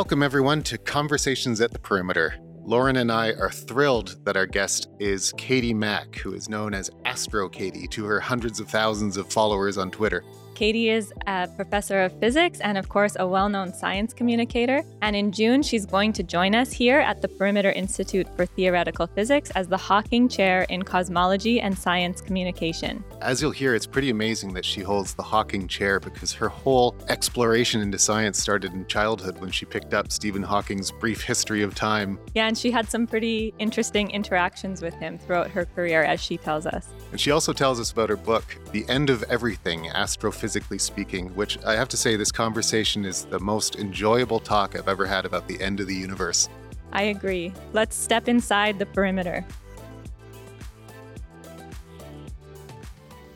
Welcome, everyone, to Conversations at the Perimeter. Lauren and I are thrilled that our guest is Katie Mack, who is known as Astro Katie to her hundreds of thousands of followers on Twitter. Katie is a professor of physics and, of course, a well known science communicator. And in June, she's going to join us here at the Perimeter Institute for Theoretical Physics as the Hawking Chair in Cosmology and Science Communication. As you'll hear, it's pretty amazing that she holds the Hawking Chair because her whole exploration into science started in childhood when she picked up Stephen Hawking's Brief History of Time. Yeah, and she had some pretty interesting interactions with him throughout her career, as she tells us. And she also tells us about her book, The End of Everything Astrophysically speaking, which I have to say, this conversation is the most enjoyable talk I've ever had about the end of the universe. I agree. Let's step inside the perimeter.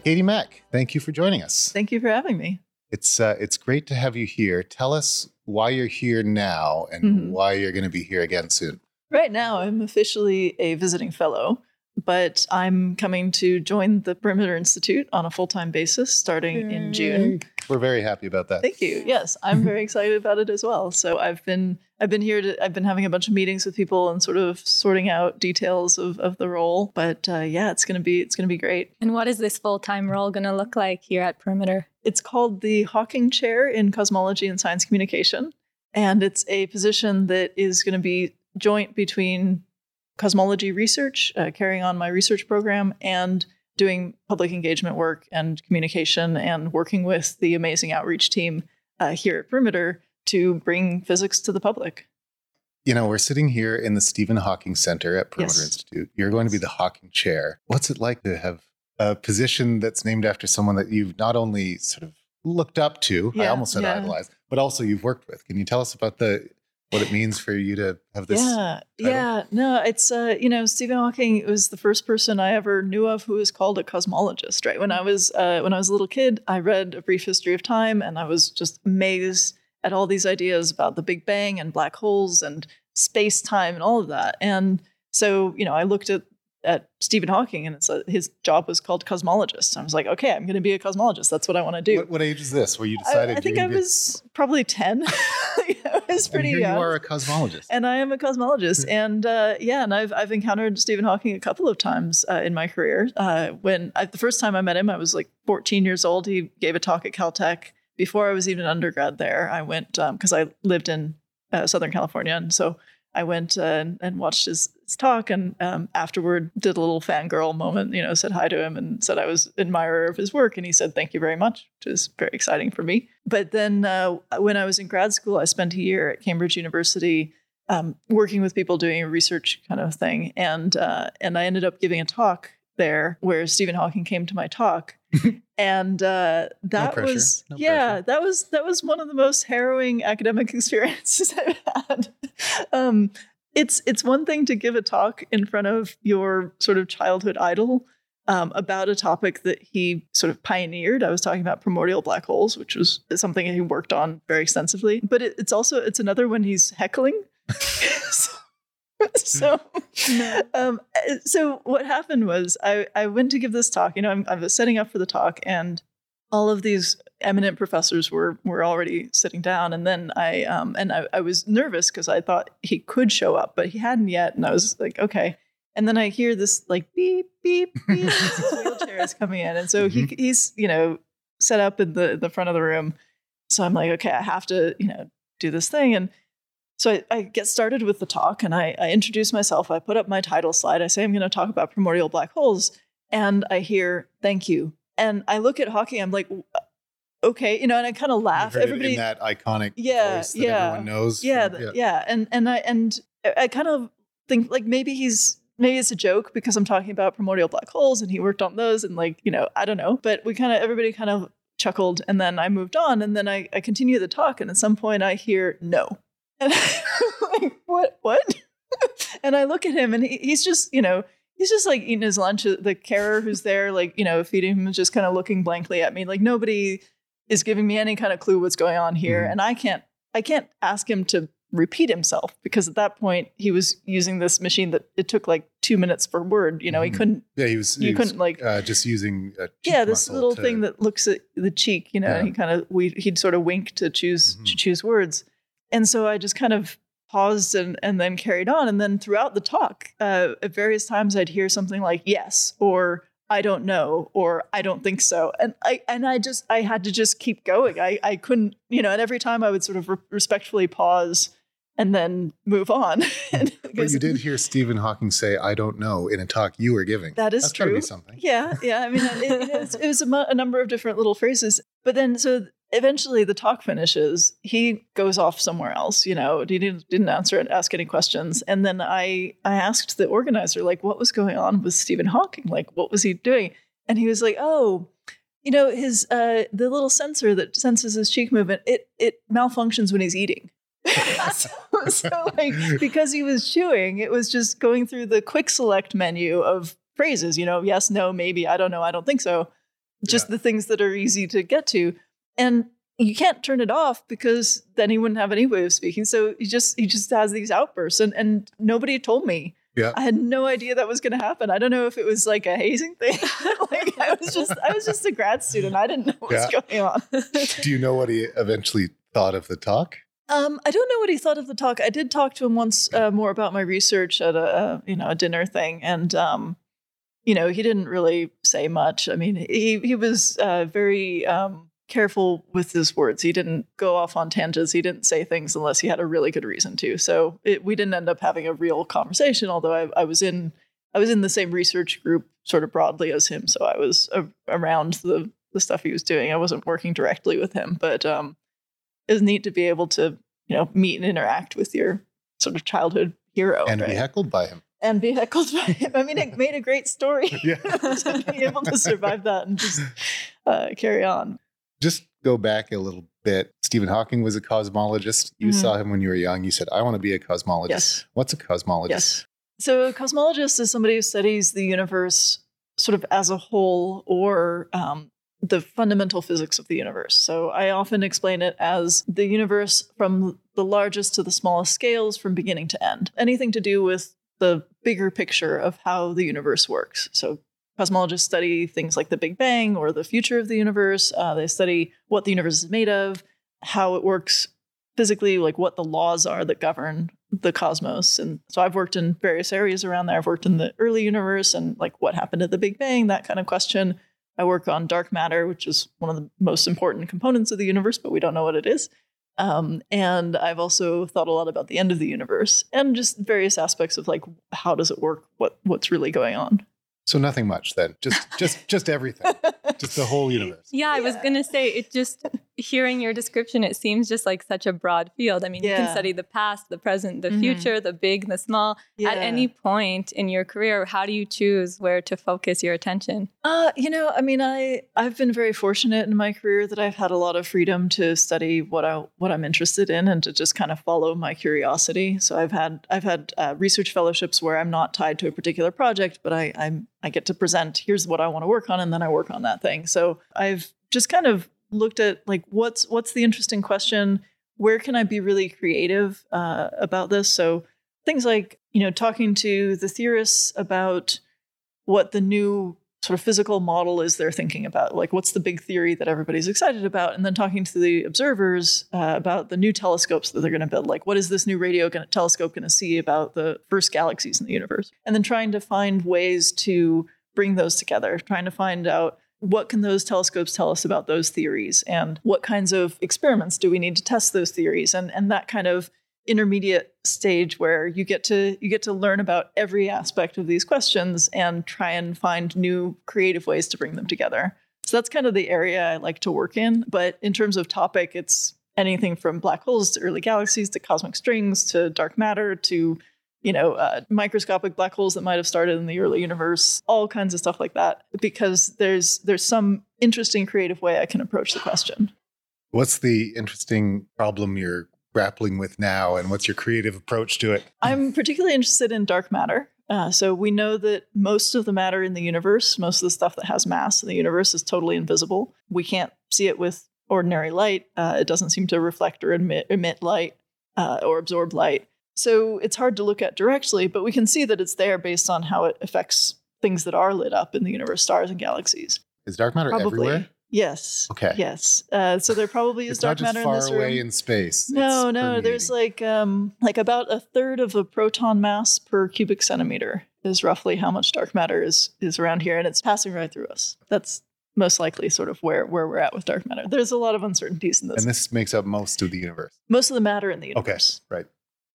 Katie Mack, thank you for joining us. Thank you for having me. It's uh, it's great to have you here. Tell us why you're here now and mm-hmm. why you're going to be here again soon. Right now, I'm officially a visiting fellow but I'm coming to join the Perimeter Institute on a full time basis starting Yay. in June. We're very happy about that. Thank you. Yes, I'm very excited about it as well. So I've been I've been here to I've been having a bunch of meetings with people and sort of sorting out details of, of the role. But uh, yeah, it's gonna be it's gonna be great. And what is this full time role gonna look like here at Perimeter? It's called the Hawking Chair in Cosmology and Science Communication, and it's a position that is going to be joint between cosmology research, uh, carrying on my research program, and doing public engagement work and communication and working with the amazing outreach team uh, here at Perimeter to bring physics to the public. You know, we're sitting here in the Stephen Hawking Center at Perimeter yes. Institute. You're going to be the Hawking Chair. What's it like to have a position that's named after someone that you've not only sort of looked up to, yeah, I almost said yeah. idolized, but also you've worked with? Can you tell us about the what it means for you to have this. Yeah, title? yeah. No, it's uh, you know, Stephen Hawking was the first person I ever knew of who was called a cosmologist. Right when I was uh, when I was a little kid, I read A Brief History of Time, and I was just amazed at all these ideas about the Big Bang and black holes and space time and all of that. And so, you know, I looked at at Stephen Hawking, and it's a, his job was called cosmologist. I was like, okay, I'm going to be a cosmologist. That's what I want to do. What, what, age is this? Where you decided? I, I think I was probably ten. was pretty and here young. You are a cosmologist, and I am a cosmologist. Hmm. and uh, yeah, and I've I've encountered Stephen Hawking a couple of times uh, in my career. Uh, when I, the first time I met him, I was like 14 years old. He gave a talk at Caltech. Before I was even an undergrad there, I went because um, I lived in uh, Southern California, and so I went uh, and, watched his, his talk, and um, afterward did a little fangirl moment. You know, said hi to him and said I was admirer of his work, and he said thank you very much, which was very exciting for me. But then uh, when I was in grad school, I spent a year at Cambridge University. Um, working with people doing a research kind of thing, and uh, and I ended up giving a talk there where Stephen Hawking came to my talk, and uh, that no was no yeah pressure. that was that was one of the most harrowing academic experiences i've had um, it's it's one thing to give a talk in front of your sort of childhood idol um, about a topic that he sort of pioneered. I was talking about primordial black holes, which was something he worked on very extensively. But it, it's also it's another when he's heckling. so, so, um, so what happened was I, I went to give this talk. You know, I'm, I was setting up for the talk, and all of these eminent professors were were already sitting down. And then I um, and I, I was nervous because I thought he could show up, but he hadn't yet. And I was like, okay. And then I hear this like beep beep beep. his wheelchair is coming in, and so mm-hmm. he he's you know set up in the the front of the room. So I'm like, okay, I have to you know do this thing and so I, I, get started with the talk and I, I, introduce myself. I put up my title slide. I say I'm going to talk about primordial black holes. And I hear, thank you. And I look at Hawking. I'm like, okay, you know, and I kind of laugh. Everybody in that iconic yeah, voice that yeah, everyone knows. Yeah, from, yeah, yeah. And and I and I kind of think like maybe he's maybe it's a joke because I'm talking about primordial black holes and he worked on those and like you know I don't know. But we kind of everybody kind of chuckled and then I moved on and then I, I continue the talk and at some point I hear no and I'm like, what? What? and I look at him, and he, he's just, you know, he's just like eating his lunch. The carer who's there, like, you know, feeding him, is just kind of looking blankly at me. Like nobody is giving me any kind of clue what's going on here, mm-hmm. and I can't, I can't ask him to repeat himself because at that point he was using this machine that it took like two minutes per word. You know, mm-hmm. he couldn't. Yeah, he was. You he couldn't like uh, just using. yeah, this little to, thing that looks at the cheek. You know, yeah. he kind of we he'd sort of wink to choose mm-hmm. to choose words And so I just kind of paused and, and then carried on. And then throughout the talk, uh, at various times, I'd hear something like yes or I don't know or I don't think so. And I and I just I had to just keep going. I I couldn't, you know, and every time I would sort of re- respectfully pause and then move on. but you did hear Stephen Hawking say, "I don't know" in a talk you were giving. That is That's true. Something. Yeah, yeah. I mean, it, it, was, it was a, mu- a, number of different little phrases, but then so eventually the talk finishes. He goes off somewhere else. You know, he didn't didn't answer and ask any questions, and then I I asked the organizer like, what was going on with Stephen Hawking? Like, what was he doing? And he was like, oh you know his uh the little sensor that senses his cheek movement it it malfunctions when he's eating so, so, like because he was chewing, it was just going through the quick select menu of phrases, you know, yes, no, maybe, I don't know, I don't think so. Just yeah. the things that are easy to get to. And you can't turn it off because then he wouldn't have any way of speaking. So he just he just has these outbursts and and nobody told me. Yeah. I had no idea that was going to happen. I don't know if it was like a hazing thing. like I was just I was just a grad student. I didn't know what yeah. was going on. Do you know what he eventually thought of the talk? Um, I don't know what he thought of the talk. I did talk to him once uh, more about my research at a, you know a dinner thing, and um, you know he didn't really say much. I mean, he he was uh, very um, careful with his words. He didn't go off on tangents. He didn't say things unless he had a really good reason to. So it, we didn't end up having a real conversation. Although I, I was in I was in the same research group sort of broadly as him, so I was a, around the the stuff he was doing. I wasn't working directly with him, but um, it was neat to be able to you know meet and interact with your sort of childhood hero and right? be heckled by him and be heckled by him. I mean, it made a great story yeah. to be able to survive that and just uh, carry on. Just go back a little bit. Stephen Hawking was a cosmologist. You mm-hmm. saw him when you were young. You said, I want to be a cosmologist. Yes. What's a cosmologist? Yes. So, a cosmologist is somebody who studies the universe sort of as a whole or um, the fundamental physics of the universe. So I often explain it as the universe from the largest to the smallest scales from beginning to end. Anything to do with the bigger picture of how the universe works. So cosmologists study things like the Big Bang or the future of the universe. Uh, they study what the universe is made of, how it works physically, like what the laws are that govern the cosmos. And so I've worked in various areas around there. I've worked in the early universe and like what happened at the Big Bang, that kind of question. I work on dark matter, which is one of the most important components of the universe, but we don't know what it is. Um, and I've also thought a lot about the end of the universe and just various aspects of like how does it work, what what's really going on. So nothing much then. Just just just everything. just the whole universe. Yeah, I was going to say it just hearing your description it seems just like such a broad field. I mean, yeah. you can study the past, the present, the mm-hmm. future, the big, the small. Yeah. At any point in your career, how do you choose where to focus your attention? Uh, you know, I mean, I I've been very fortunate in my career that I've had a lot of freedom to study what I what I'm interested in and to just kind of follow my curiosity. So I've had I've had uh, research fellowships where I'm not tied to a particular project, but I I'm I get to present, here's what I want to work on, and then I work on that thing. So I've just kind of looked at like what's what's the interesting question, where can I be really creative uh, about this? So things like you know talking to the theorists about what the new sort of physical model is they're thinking about like what's the big theory that everybody's excited about? And then talking to the observers uh, about the new telescopes that they're going to build like what is this new radio gonna, telescope going to see about the first galaxies in the universe? And then trying to find ways to bring those together trying to find out what can those telescopes tell us about those theories? And what kinds of experiments do we need to test those theories? And and that kind of intermediate stage where you get to you get to learn about every aspect of these questions and try and find new creative ways to bring them together. So that's kind of the area I like to work in, but in terms of topic it's anything from black holes to early galaxies to cosmic strings to dark matter to you know uh, microscopic black holes that might have started in the early universe all kinds of stuff like that because there's there's some interesting creative way i can approach the question what's the interesting problem you're grappling with now and what's your creative approach to it? I'm particularly interested in dark matter. Uh, so we know that most of the matter in the universe, most of the stuff that has mass in the universe is totally invisible. We can't see it with ordinary light. Uh, it doesn't seem to reflect or emit, emit light uh, or absorb light. So it's hard to look at directly, but we can see that it's there based on how it affects things that are lit up in the universe, stars and galaxies. Is dark matter Probably. everywhere? Yes. Okay. Yes. Uh, so there probably is It's dark not just matter far in this away room. in space. no, It's no. There's like um like about a third of a proton mass per cubic centimeter is roughly how much dark matter is is around here, and it's passing right through us. That's most likely sort of where where we're at with dark matter. There's a lot of uncertainties in this. and this makes up most of the universe. most of the matter in the universe. Okay, right.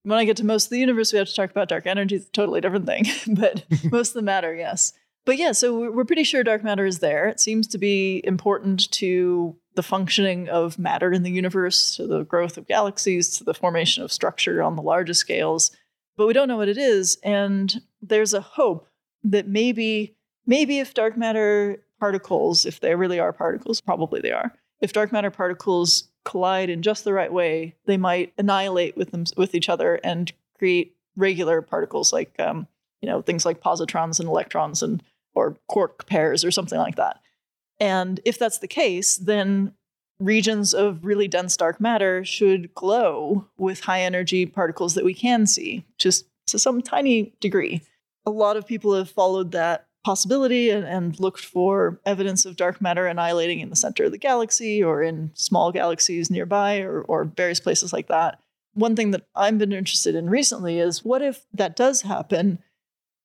When I get to most of the universe, we have to talk about dark energy. It's a totally different thing. but most of the matter, yes. But yeah, so we're pretty sure dark matter is there. It seems to be important to the functioning of matter in the universe, to the growth of galaxies, to the formation of structure on the largest scales. But we don't know what it is. And there's a hope that maybe, maybe if dark matter particles, if they really are particles, probably they are, if dark matter particles collide in just the right way, they might annihilate with them with each other and create regular particles like um, you know things like positrons and electrons and or quark pairs or something like that. And if that's the case, then regions of really dense dark matter should glow with high energy particles that we can see, just to some tiny degree. A lot of people have followed that possibility and, and looked for evidence of dark matter annihilating in the center of the galaxy or in small galaxies nearby or, or various places like that. One thing that I've been interested in recently is what if that does happen?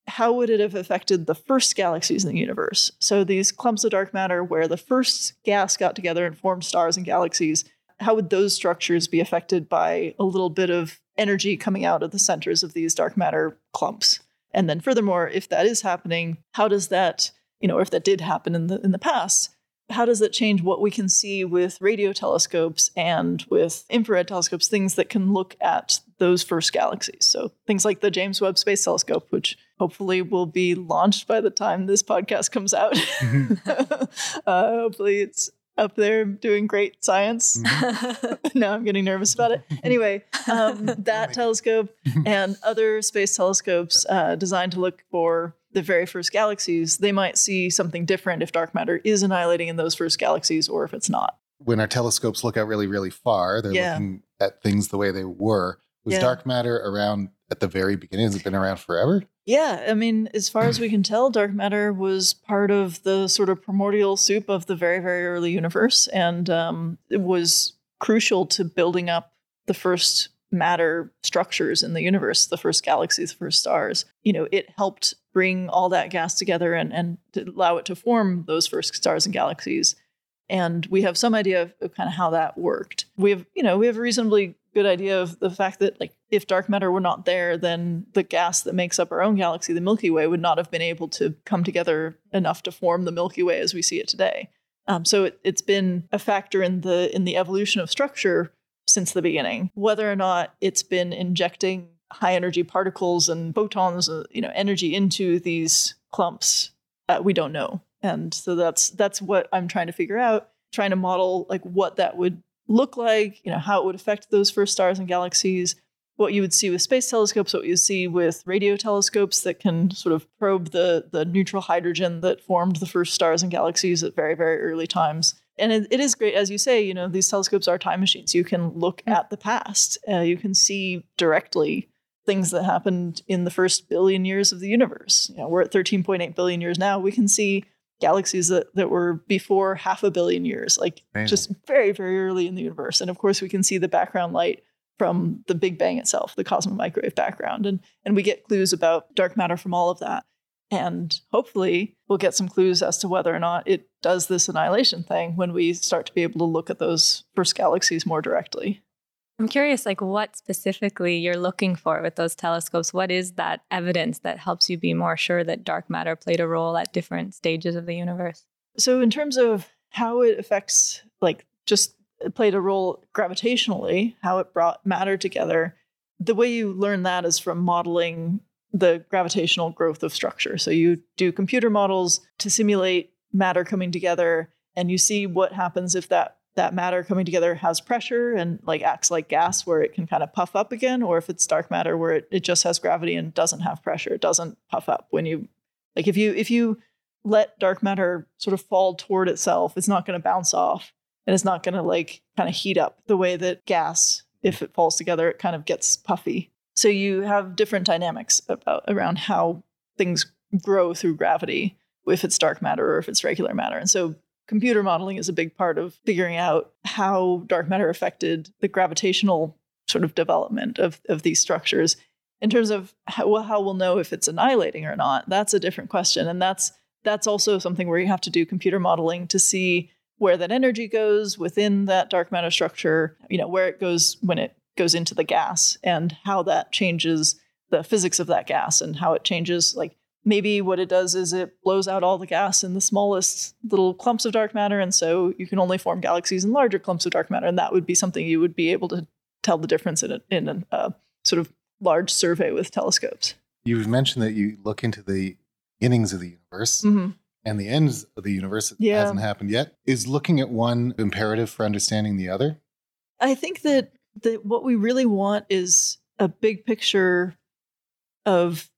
How would it have affected the first galaxies in the universe? So, these clumps of dark matter where the first gas got together and formed stars and galaxies, how would those structures be affected by a little bit of energy coming out of the centers of these dark matter clumps? And then furthermore, if that is happening, how does that, you know, if that did happen in the in the past, how does that change what we can see with radio telescopes and with infrared telescopes, things that can look at those first galaxies? So things like the James Webb Space Telescope, which hopefully will be launched by the time this podcast comes out. uh, hopefully it's up there doing great science. now I'm getting nervous about it. Anyway, um, that telescope and other space telescopes uh, designed to look for the very first galaxies, they might see something different if dark matter is annihilating in those first galaxies or if it's not. When our telescopes look out really, really far, they're Yeah. looking at things the way they were. Was Yeah. dark matter around at the very beginning? Has it been around forever? Yeah, I mean, as far as we can tell, dark matter was part of the sort of primordial soup of the very, very early universe, and um, it was crucial to building up the first matter structures in the universe, the first galaxies, the first stars. You know, it helped bring all that gas together and, and to allow it to form those first stars and galaxies. And we have some idea of, of kind of how that worked. We have, you know, we have reasonably good idea of the fact that like if dark matter were not there, then the gas that makes up our own galaxy, the Milky Way, would not have been able to come together enough to form the Milky Way as we see it today. Um, so it, it's been a factor in the in the evolution of structure since the beginning. Whether or not it's been injecting high energy particles and photons, uh, you know, energy into these clumps, uh, we don't know. And so that's that's what I'm trying to figure out, trying to model like what that would look like, you know, how it would affect those first stars and galaxies, what you would see with space telescopes, what you see with radio telescopes that can sort of probe the the neutral hydrogen that formed the first stars and galaxies at very very early times. And it, it is great, as you say. You know, these telescopes are time machines. You can look at the past. Uh, you can see directly things that happened in the first billion years of the universe. You know, we're at 13.8 billion years now. We can see galaxies that, that were before half a billion years, like Amazing. just very, very early in the universe. And of course, we can see the background light from the Big Bang itself, the cosmic microwave background. And, and we get clues about dark matter from all of that. And hopefully, we'll get some clues as to whether or not it does this annihilation thing when we start to be able to look at those first galaxies more directly. I'm curious, like what specifically you're looking for with those telescopes. What is that evidence that helps you be more sure that dark matter played a role at different stages of the universe? So, in terms of how it affects, like, just played a role gravitationally, how it brought matter together, the way you learn that is from modeling the gravitational growth of structure. So, you do computer models to simulate matter coming together, and you see what happens if that that matter coming together has pressure and like acts like gas where it can kind of puff up again or if it's dark matter where it, it just has gravity and doesn't have pressure it doesn't puff up when you like if you if you let dark matter sort of fall toward itself it's not going to bounce off and it's not going to like kind of heat up the way that gas if it falls together it kind of gets puffy. So you have different dynamics about around how things grow through gravity if it's dark matter or if it's regular matter. And so computer modeling is a big part of figuring out how dark matter affected the gravitational sort of development of, of these structures. In terms of how, how we'll know if it's annihilating or not, that's a different question. And that's that's also something where you have to do computer modeling to see where that energy goes within that dark matter structure, you know, where it goes when it goes into the gas and how that changes the physics of that gas and how it changes like maybe what it does is it blows out all the gas in the smallest little clumps of dark matter and so you can only form galaxies in larger clumps of dark matter and that would be something you would be able to tell the difference in a, in a uh, sort of large survey with telescopes you've mentioned that you look into the beginnings of the universe mm-hmm. and the ends of the universe yeah. hasn't happened yet is looking at one imperative for understanding the other i think that that what we really want is a big picture of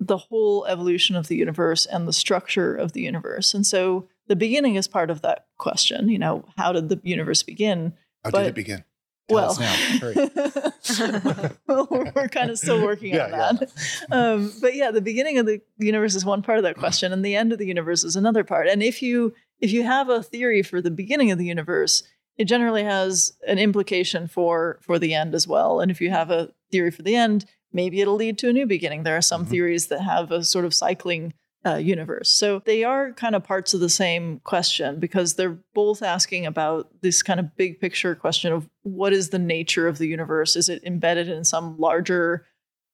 the whole evolution of the universe and the structure of the universe. And so the beginning is part of that question. You know, how did the universe begin? How but, did it begin? Tell well, well, we're, kind of still working yeah, on that. Yeah. Um, but yeah, the beginning of the universe is one part of that question, and the end of the universe is another part. And if you if you have a theory for the beginning of the universe, it generally has an implication for for the end as well. And if you have a theory for the end, maybe it'll lead to a new beginning. There are some mm-hmm. theories that have a sort of cycling uh, universe. So they are kind of parts of the same question because they're both asking about this kind of big picture question of what is the nature of the universe? Is it embedded in some larger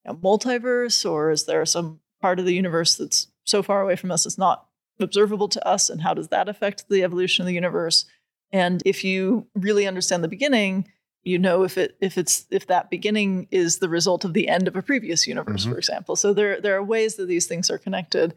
you know, multiverse, or is there some part of the universe that's so far away from us it's not observable to us? And how does that affect the evolution of the universe? And if you really understand the beginning, you know if it if it's if that beginning is the result of the end of a previous universe, mm-hmm. for example. So there there are ways that these things are connected.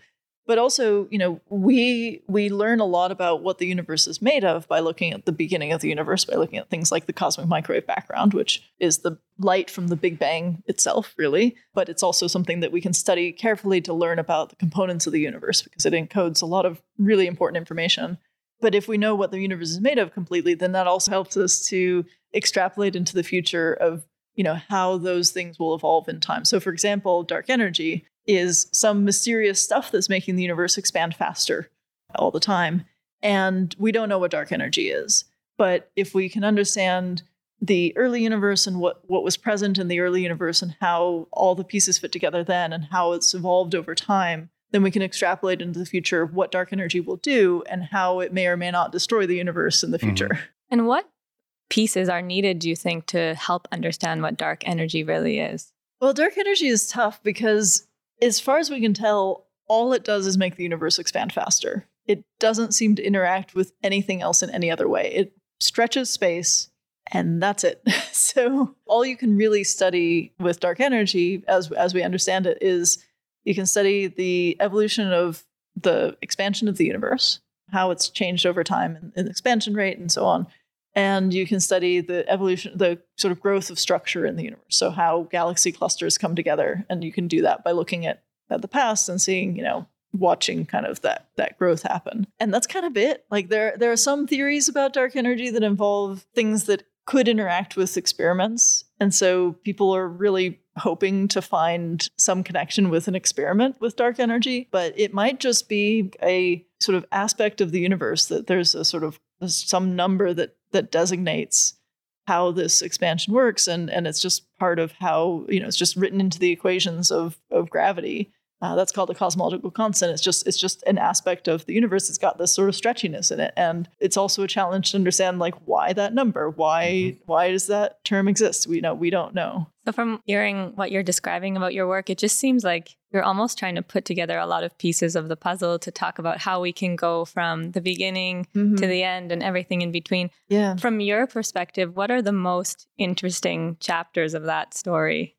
But also, you know, we we learn a lot about what the universe is made of by looking at the beginning of the universe, by looking at things like the cosmic microwave background, which is the light from the Big Bang itself, really. But it's also something that we can study carefully to learn about the components of the universe because it encodes a lot of really important information. But if we know what the universe is made of completely, then that also helps us to extrapolate into the future of, you know, how those things will evolve in time. So for example, dark energy is some mysterious stuff that's making the universe expand faster all the time. And we don't know what dark energy is. But if we can understand the early universe and what, what was present in the early universe and how all the pieces fit together then and how it's evolved over time, then we can extrapolate into the future what dark energy will do and how it may or may not destroy the universe in the mm-hmm. future. Mm-hmm. And what pieces are needed, do you think, to help understand what dark energy really is? Well, dark energy is tough because, as far as we can tell, all it does is make the universe expand faster. It doesn't seem to interact with anything else in any other way. It stretches space, and that's it. so, all you can really study with dark energy, as, as we understand it, is you can study the evolution of the expansion of the universe, how it's changed over time in, expansion rate and so on. And you can study the evolution, the sort of growth of structure in the universe. So how galaxy clusters come together. And you can do that by looking at, at the past and seeing, you know, watching kind of that that growth happen. And that's kind of it. Like there there are some theories about dark energy that involve things that could interact with experiments. And so people are really hoping to find some connection with an experiment with dark energy, but it might just be a sort of aspect of the universe that there's a sort of some number that that designates how this expansion works and and it's just part of how you know it's just written into the equations of of gravity uh, that's called the cosmological constant. It's just it's just an aspect of the universe. It's got this sort of stretchiness in it, and it's also a challenge to understand like why that number, why mm-hmm. why does that term exist? We know we don't know. So from hearing what you're describing about your work, it just seems like you're almost trying to put together a lot of pieces of the puzzle to talk about how we can go from the beginning mm-hmm. to the end and everything in between. Yeah. From your perspective, what are the most interesting chapters of that story?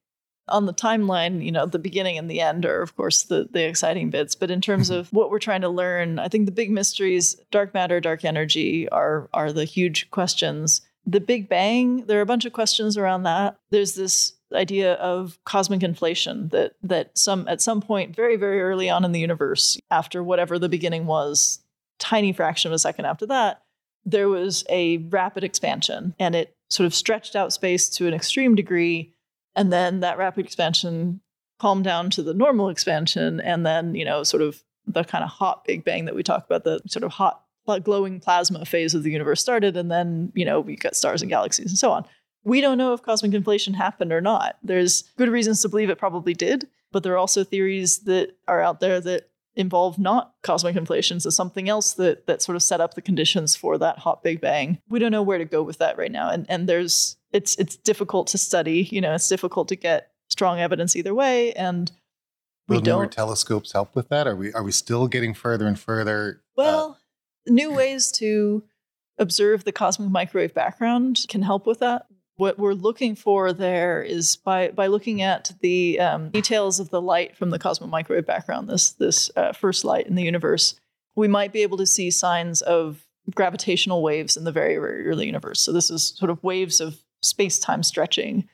On the timeline, you know, the beginning and the end are, of course, the, the exciting bits. But in terms mm-hmm. of what we're trying to learn, I think the big mysteries, dark matter, dark energy, are are the huge questions. The Big Bang, there are a bunch of questions around that. There's this idea of cosmic inflation that that some at some point very very early on in the universe after whatever the beginning was tiny fraction of a second after that there was a rapid expansion and it sort of stretched out space to an extreme degree and then that rapid expansion calmed down to the normal expansion and then you know sort of the kind of hot big bang that we talk about the sort of hot glowing plasma phase of the universe started, and then you know we got stars and galaxies and so on. We don't know if cosmic inflation happened or not. There's good reasons to believe it probably did, but there are also theories that are out there that involve not cosmic inflation, so something else that that sort of set up the conditions for that hot Big Bang. We don't know where to go with that right now, and and there's it's it's difficult to study. You know, it's difficult to get strong evidence either way, and we Will don't. newer telescopes help with that? Are we are we still getting further and further? uh, Well, new ways to observe the cosmic microwave background can help with that. What we're looking for there is by by looking at the um, details of the light from the cosmic microwave background, this this uh, first light in the universe, we might be able to see signs of gravitational waves in the very very early universe. So this is sort of waves of space time stretching.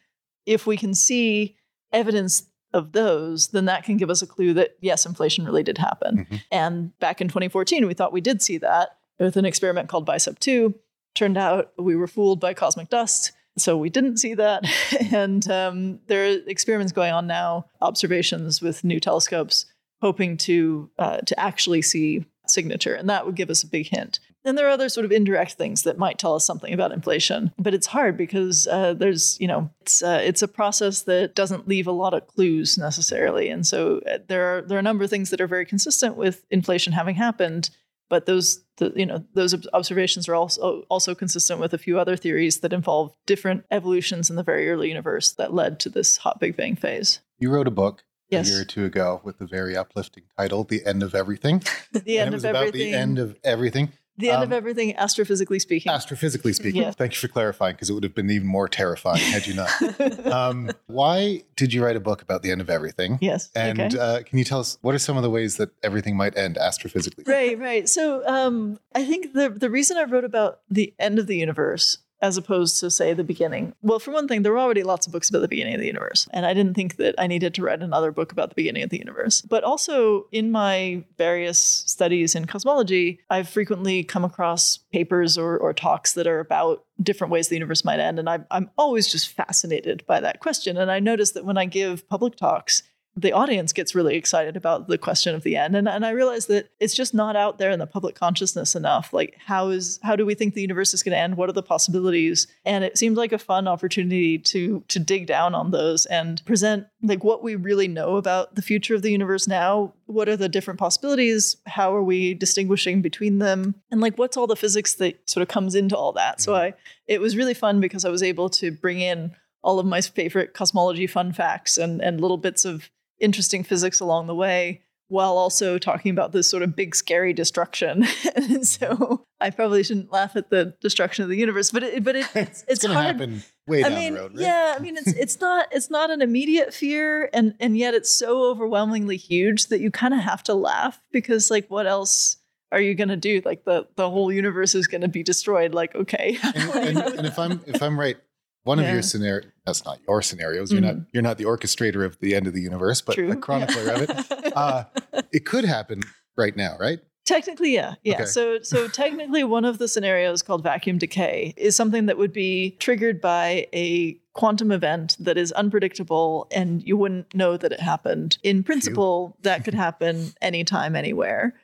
If we can see evidence of those, then that can give us a clue that yes, inflation really did happen. Mhm. And back in 2014, we thought we did see that with an experiment called BICEP 2. Turned out we were fooled by cosmic dust. So we didn't see that. and um, there are experiments going on now, observations with new telescopes, hoping to uh, to actually see signature, and that would give us a big hint. And there are other sort of indirect things that might tell us something about inflation, but it's hard because uh, there's you know it's uh, it's a process that doesn't leave a lot of clues necessarily, and so uh, there are there are a number of things that are very consistent with inflation having happened, but those the, you know those observations are also also consistent with a few other theories that involve different evolutions in the very early universe that led to this hot Big Bang phase. You wrote a book Yes. a year or two ago with the very uplifting title, "The End of Everything." The and end it was of about everything. the end of everything, the end of um, everything, astrophysically speaking. astrophysically speaking. Yes. Thank you for clarifying, because it would have been even more terrifying had you not. um, why did you write a book about the end of everything? yes. And okay. uh, can you tell us what are some of the ways that everything might end astrophysically? right, right. So um, I think the the reason I wrote about the end of the universe as opposed to say the beginning. Well, for one thing, there were already lots of books about the beginning of the universe, and I didn't think that I needed to write another book about the beginning of the universe. But also in my various studies in cosmology, I've frequently come across papers or, or talks that are about different ways the universe might end, and I, I'm always just fascinated by that question. And I notice that when I give public talks, the audience gets really excited about the question of the end. And, and i realize that it's just not out there in the public consciousness enough. Like how is how do we think the universe is going to end? What are the possibilities? And it seems like a fun opportunity to to dig down on those and present like what we really know about the future of the universe now. What are the different possibilities? How are we distinguishing between them? And like what's all the physics that sort of comes into all that? So mm-hmm. i it was really fun because i was able to bring in all of my favorite cosmology fun facts and and little bits of interesting physics along the way while also talking about this sort of big scary destruction and so i probably shouldn't laugh at the destruction of the universe but it, but it, it's, it's going to hard happen way I down mean, the road, right? yeah, I mean, it's it's not it's not an immediate fear, and and yet it's so overwhelmingly huge that you kind of have to laugh because like, what else are you gonna do? Like the the whole universe is gonna be destroyed. Like, okay, and, and, and if I'm if I'm right, one of your scenario that's not your scenarios. You're not you're not the orchestrator of the end of the universe, but True. a chronicler of it. Uh, it could happen right now, right? Technically, yeah, yeah. Okay. So, so technically, one of the scenarios called vacuum decay is something that would be triggered by a quantum event that is unpredictable, and you wouldn't know that it happened. In principle, that could happen anytime, anywhere.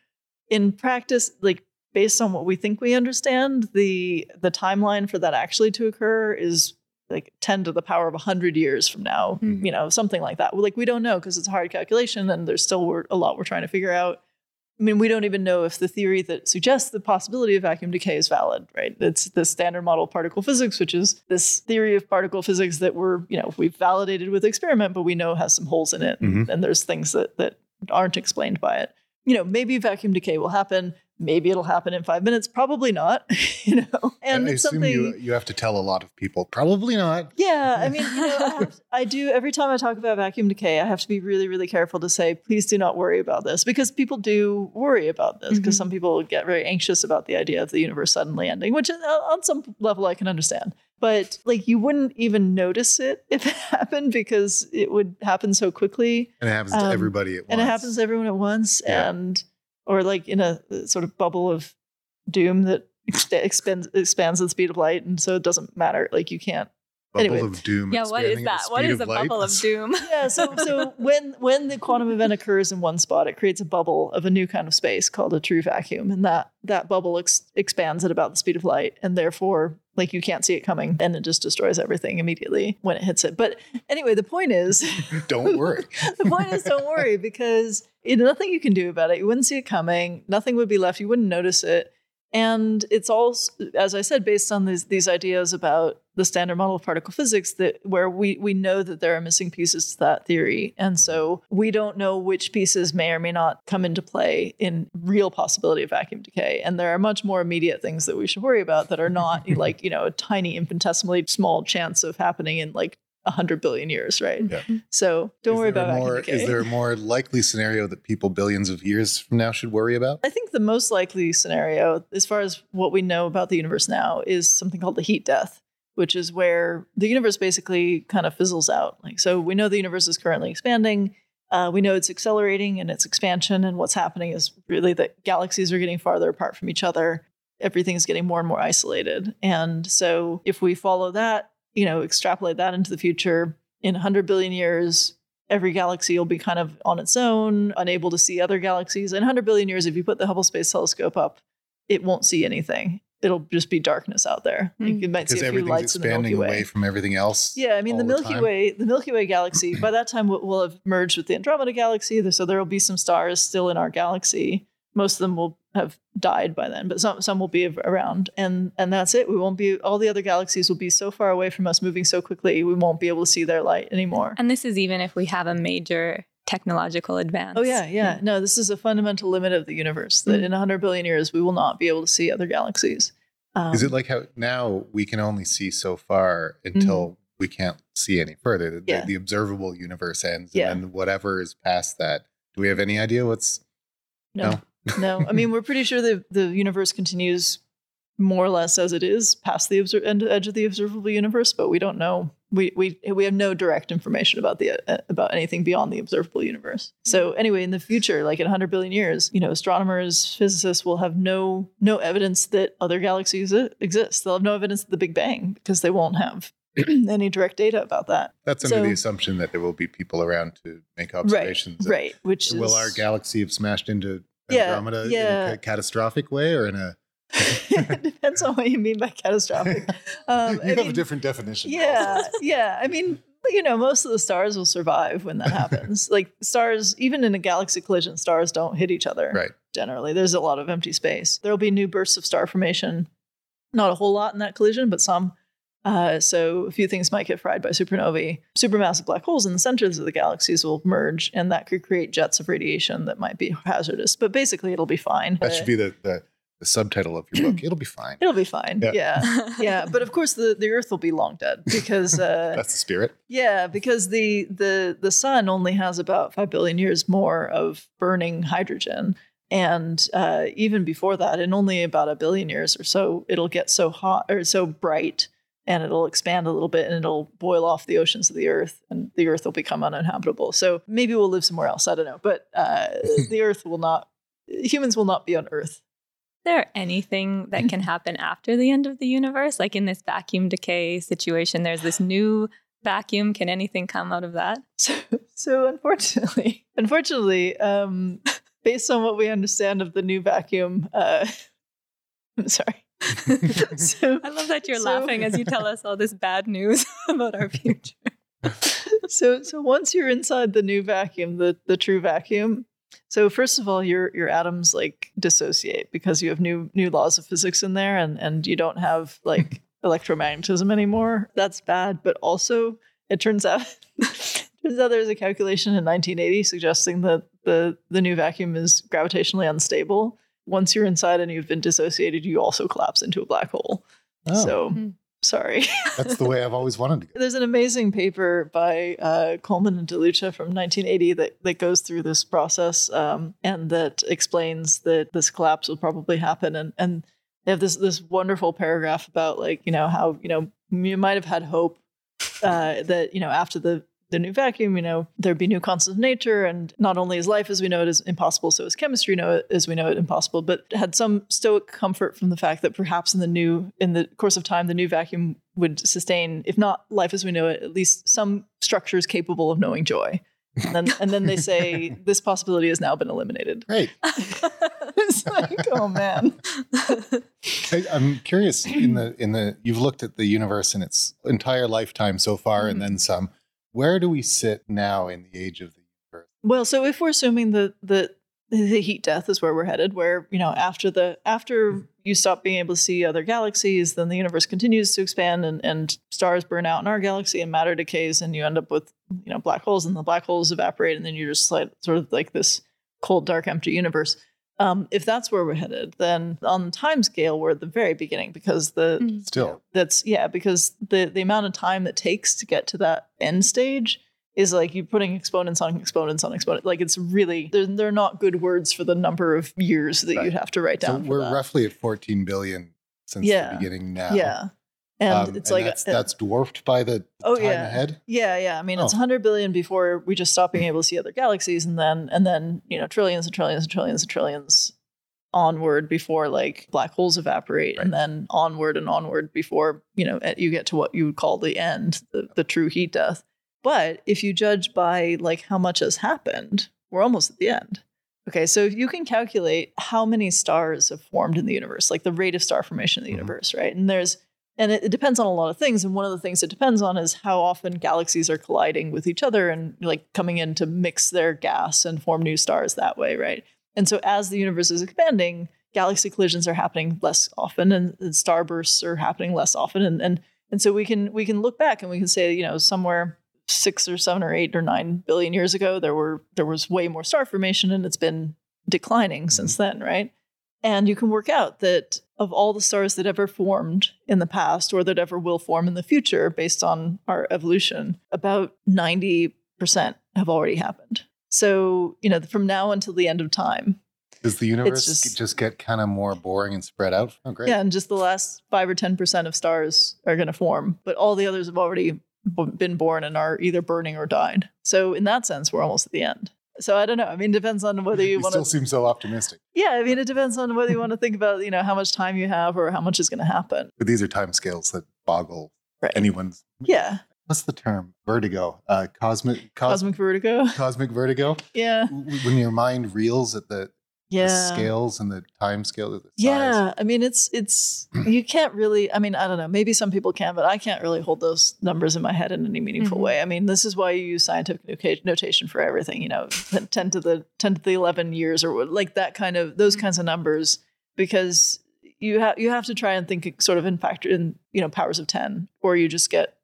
In practice, like based on what we think we understand, the the timeline for that actually to occur is like 10 to the power of 100 years from now Hmm. you know something like that like we don't know because it's a hard calculation and there's still a lot we're trying to figure out I mean, we don't even know if the theory that suggests the possibility of vacuum decay is valid, right? It's the standard model of particle physics, which is this theory of particle physics that we're, you know, we've validated with experiment, but we know has some holes in it. Mhm. And there's things that that aren't explained by it. You know, maybe vacuum decay will happen. Maybe it'll happen in five minutes. Probably not. You know, and I it's assume something. you you have to tell a lot of people. Probably not. Yeah, I mean, you know, I, have, I do every time I talk about vacuum decay, I have to be really, really careful to say, please do not worry about this because people do worry about this because Mhm. some people get very anxious about the idea of the universe suddenly ending, which uh, on some level I can understand. But like, you wouldn't even notice it if it happened because it would happen so quickly, And it happens to Um, everybody at once. and it happens to everyone at once, Yeah. and or like in a uh, sort of bubble of doom that expands expands the speed of light, and so it doesn't matter. Like you can't Bubble Anyway. of doom. Yeah, what is that? the What speed is a light? bubble of doom? yeah so so when when the quantum event occurs in one spot it creates a bubble of a new kind of space called a true vacuum and that that bubble ex- expands at about the speed of light and therefore like you can't see it coming and it just destroys everything immediately when it hits it but anyway the point is Don't worry. the point is don't worry because you know, nothing you can do about it you wouldn't see it coming nothing would be left you wouldn't notice it and it's all as i said based on these these ideas about the standard model of particle physics that where we we know that there are missing pieces to that theory. And so we don't know which pieces may or may not come into play in real possibility of vacuum decay. And there are much more immediate things that we should worry about that are not like you know a tiny infinitesimally small chance of happening in like 100 billion years right Yeah. so don't Is worry about more, Is there a more likely scenario that people billions of years from now should worry about? I think the most likely scenario, as far as what we know about the universe now, is something called the heat death, which is where the universe basically kind of fizzles out. Like, so we know the universe is currently expanding. Uh, we know it's accelerating in its expansion, and what's happening is really that galaxies are getting farther apart from each other. Everything's getting more and more isolated, and so if we follow that, you know, extrapolate that into the future, in 100 billion years, every galaxy will be kind of on its own, unable to see other galaxies. In 100 billion years, if you put the Hubble Space Telescope up, it won't see anything. It'll just be darkness out there. Like, Mm. you might see Because a few everything's lights in the Milky expanding Way. away from everything else. Yeah, I mean the Milky time. Way, the Milky Way galaxy. By that time, we'll- we'll have merged with the Andromeda galaxy, so there will be some stars still in our galaxy. Most of them will have died by then, but some some will be around, and and that's it. We won't be. All the other galaxies will be so far away from us, moving so quickly, we won't be able to see their light anymore. And this is even if we have a major technological advance. Oh yeah, yeah. No, this is a fundamental limit of the universe that Mm. in 100 billion years we will not be able to see other galaxies. Um, Is it like how now we can only see so far until we can't see any further? The, Mm-hmm. Yeah. the observable universe ends, Yeah. and then whatever is past that. Do we have any idea what's? no, no? I mean, we're pretty sure the the universe continues more or less as it is past the obser- end, edge of the observable universe, but we don't know. We we we have no direct information about the uh, about anything beyond the observable universe. So anyway, in the future, like in 100 billion years, you know, astronomers, physicists will have no no evidence that other galaxies exist. They'll have no evidence of the Big Bang because they won't have any direct data about that. That's under So- the assumption that there will be people around to make observations. and Right, which Will is, our galaxy have smashed into Yeah, Andromeda in yeah. a catastrophic way or in a? it depends on what you mean by catastrophic. Um, you I have a different definition. Yeah, yeah. I mean, you know, most of the stars will survive when that happens. like stars, even in a galaxy collision, stars don't hit each other. Right. Generally, there's a lot of empty space. There'll be new bursts of star formation. Not a whole lot in that collision, but some. Uh, so a few things might get fried by supernovae. Supermassive black holes in the centers of the galaxies will merge, and that could create jets of radiation that might be hazardous. But basically, it'll be fine. That should be the, the the subtitle of your book. It'll be fine. It'll be fine. Yeah. Yeah. yeah. But of course, the, the Earth will be long dead because uh, That's the spirit. Yeah, because the the the sun only has about five billion years more of burning hydrogen, and uh, even before that, in only about a billion years or so, it'll get so hot or so bright, and it'll expand a little bit, and it'll boil off the oceans of the Earth, and the Earth will become uninhabitable. So maybe we'll live somewhere else. I don't know, but uh, the Earth will not. Humans will not be on Earth. Is there anything that can happen after the end of the universe? Like in this vacuum decay situation, there's this new vacuum. Can anything come out of that? So, so unfortunately, unfortunately, um, based on what we understand of the new vacuum, uh, I'm sorry. so, I love that you're So- laughing as you tell us all this bad news about our future. so, so once you're inside the new vacuum, the the true vacuum. So first of all, your your atoms like dissociate because you have new new laws of physics in there, and and you don't have like electromagnetism anymore. That's bad, but also it turns out turns out there's a calculation in 1980 suggesting that the the new vacuum is gravitationally unstable. Once you're inside and you've been dissociated, you also collapse into a black hole. Oh, So Mhm. sorry. that's the way I've always wanted to go. There's an amazing paper by uh, Coleman and De Luccia from 1980 that, that goes through this process um, and that explains that this collapse will probably happen. And, and they have this this wonderful paragraph about like you know how you know you might have had hope uh, that you know after the the new vacuum, you know, there'd be new constants of nature. And not only is life as we know it is impossible, so is chemistry know it as we know it impossible, but had some stoic comfort from the fact that perhaps in the new, in the course of time, the new vacuum would sustain, if not life as we know it, at least some structures capable of knowing joy. And then, and then they say this possibility has now been eliminated. Right. it's like, oh man. I, I'm curious in the in the you've looked at the universe in its entire lifetime so far Mhm. and then some. Where do we sit now in the age of the universe? Well, so if we're assuming that the the heat death is where we're headed, where you know after the after mm-hmm. you stop being able to see other galaxies, then the universe continues to expand and, and stars burn out in our galaxy and matter decays, and you end up with you know black holes, and the black holes evaporate, and then you're just like sort of like this cold, dark, empty universe. Um, if that's where we're headed, then on the time scale, we're at the very beginning because the Mm. Still, that's yeah because the the amount of time it takes to get to that end stage is like you're putting exponents on exponents on exponents like it's really they're, they're not good words for the number of years that Right. you'd have to write so down for we're that. roughly at 14 billion since Yeah. the beginning now. yeah and Um, it's like that's, uh, that's dwarfed by the Oh, time yeah. ahead. yeah yeah i mean it's Oh. 100 billion before we just stop being able to see other galaxies and then and then you know trillions and trillions and trillions and trillions onward before like black holes evaporate and then onward and onward before you know you get to what you would call the end the, the true heat death but if you judge by like how much has happened we're almost at the end okay so if you can calculate how many stars have formed in the universe like the rate of star formation in the Mhm. universe right and there's and it, it depends on a lot of things and one of the things it depends on is how often galaxies are colliding with each other and like coming in to mix their gas and form new stars that way right? And so as the universe is expanding galaxy collisions are happening less often and, and starbursts are happening less often and, and and so we can we can look back and we can say you know somewhere six or seven or eight or nine billion years ago there were there was way more star formation and it's been declining since mm. then right? And you can work out that of all the stars that ever formed in the past or that ever will form in the future based on our evolution, about 90% have already happened. So, you know, from now until the end of time. Does the universe just- just, get kind of more boring and spread out? Oh, great. Yeah, and just the last five or 10% of stars are going to form, but all the others have already been born and are either burning or died. So, in that sense, we're almost at the end. So, I don't know. I mean, it depends on whether you You want still seem so optimistic. Yeah, I mean, it depends on whether you want to think about, you know, how much time you have or how much is going to happen. But these are time scales that boggle Right. anyone's. Yeah. What's the term? Vertigo. Uh, cosmic. Cos- Cosmic vertigo. cosmic vertigo. Yeah. When your mind reels at the, the Yeah. scales and the time scale of the size. Yeah, I mean it's it's you can't really I mean I don't know, maybe some people can, but I can't really hold those numbers in my head in any meaningful Mhm. way. I mean, this is why you use scientific notation for everything, you know, 10 to the 10 to the 11 years or like that kind of those kinds of numbers because you have you have to try and think sort of in factor in, you know, powers of 10 or you just get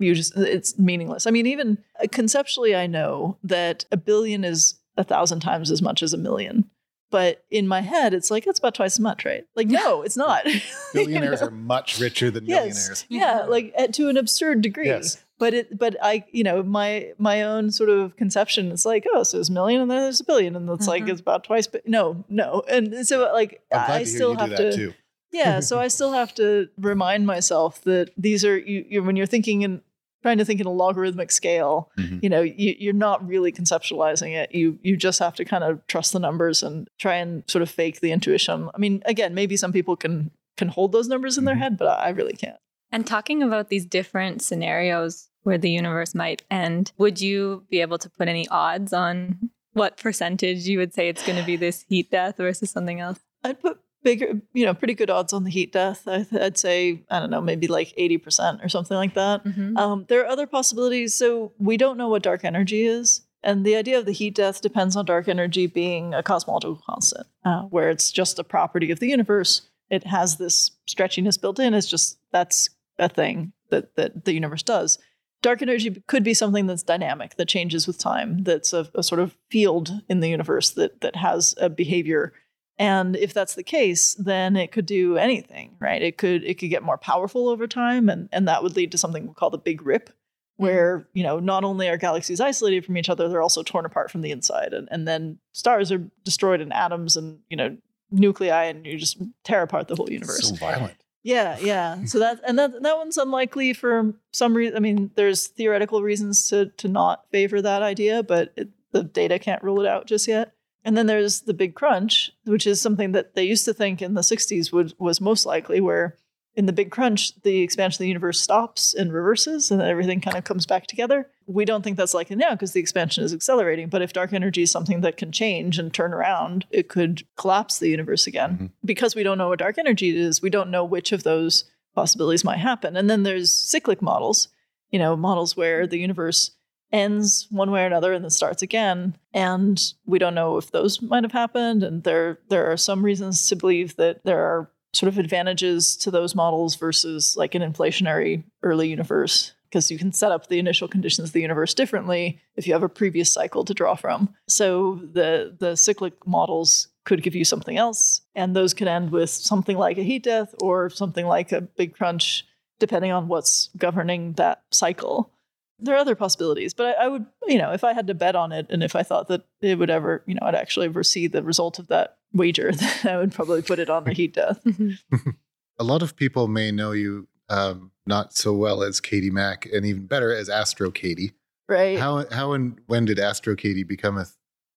you just it's meaningless. I mean, even uh, conceptually I know that a billion is a thousand times as much as a million. But in my head, it's like it's about twice as much, right? Like, no, it's not. You Billionaires know? are much richer than yes, millionaires. yeah, like at, to an absurd degree. Yes. But it, but I, you know, my my own sort of conception is like, oh, so there's a million and then there's a billion, and it's like Mhm. it's about twice. But no, no, and so like I'm glad I to hear still you have do that to, too. yeah. So I still have to remind myself that these are you, you when you're thinking in trying to think in a logarithmic scale Mhm. you know you, you're not really conceptualizing it you you just have to kind of trust the numbers and try and sort of fake the intuition i mean again maybe some people can can hold those numbers in their Mhm. head but i, I really can't And talking about these different scenarios where the universe might end, would you be able to put any odds on what percentage you would say it's going to be this heat death versus something else? i'd put bigger you know pretty good odds on the heat death I th- i'd say i don't know maybe like 80% or something like that Mm-hmm. Um, there are other possibilities. So we don't know what dark energy is. And the idea of the heat death depends on dark energy being a cosmological constant, uh, where it's just a property of the universe. It has this stretchiness built in. It's just that's a thing that, that the universe does. Dark energy could be something that's dynamic, that changes with time, that's a, a sort of field in the universe that, that has a behavior and if that's the case, then it could do anything, right? It could it could get more powerful over time, and and that would lead to something we call the Big Rip, mm. where you know not only are galaxies isolated from each other, they're also torn apart from the inside, and and then stars are destroyed in atoms and you know nuclei, and you just tear apart the whole universe. So violent. Yeah, yeah. So that and that that one's unlikely for some reason. I mean, there's theoretical reasons to to not favor that idea, but it, the data can't rule it out just yet. And then there's the big crunch, which is something that they used to think in the 60s would was most likely, where in the big crunch, the expansion of the universe stops and reverses and everything kind of comes back together. We don't think that's likely now because the expansion is accelerating. But if dark energy is something that can change and turn around, it could collapse the universe again. Mm-hmm. Because we don't know what dark energy is, we don't know which of those possibilities might happen. And then there's cyclic models, you know, models where the universe ends one way or another and then starts again. And we don't know if those might have happened. And there there are some reasons to believe that there are sort of advantages to those models versus like an inflationary early universe because you can set up the initial conditions of the universe differently if you have a previous cycle to draw from. So the the cyclic models could give you something else and those could end with something like a heat death or something like a big crunch depending on what's governing that cycle. There are other possibilities, but I, I would, you know, if I had to bet on it and if I thought that it would ever, you know, I'd actually ever see the result of that wager, then I would probably put it on the heat death. a lot of people may know you um, not so well as Katie Mack, and even better as Astro Katie. Right. How how and when did Astro Katie become a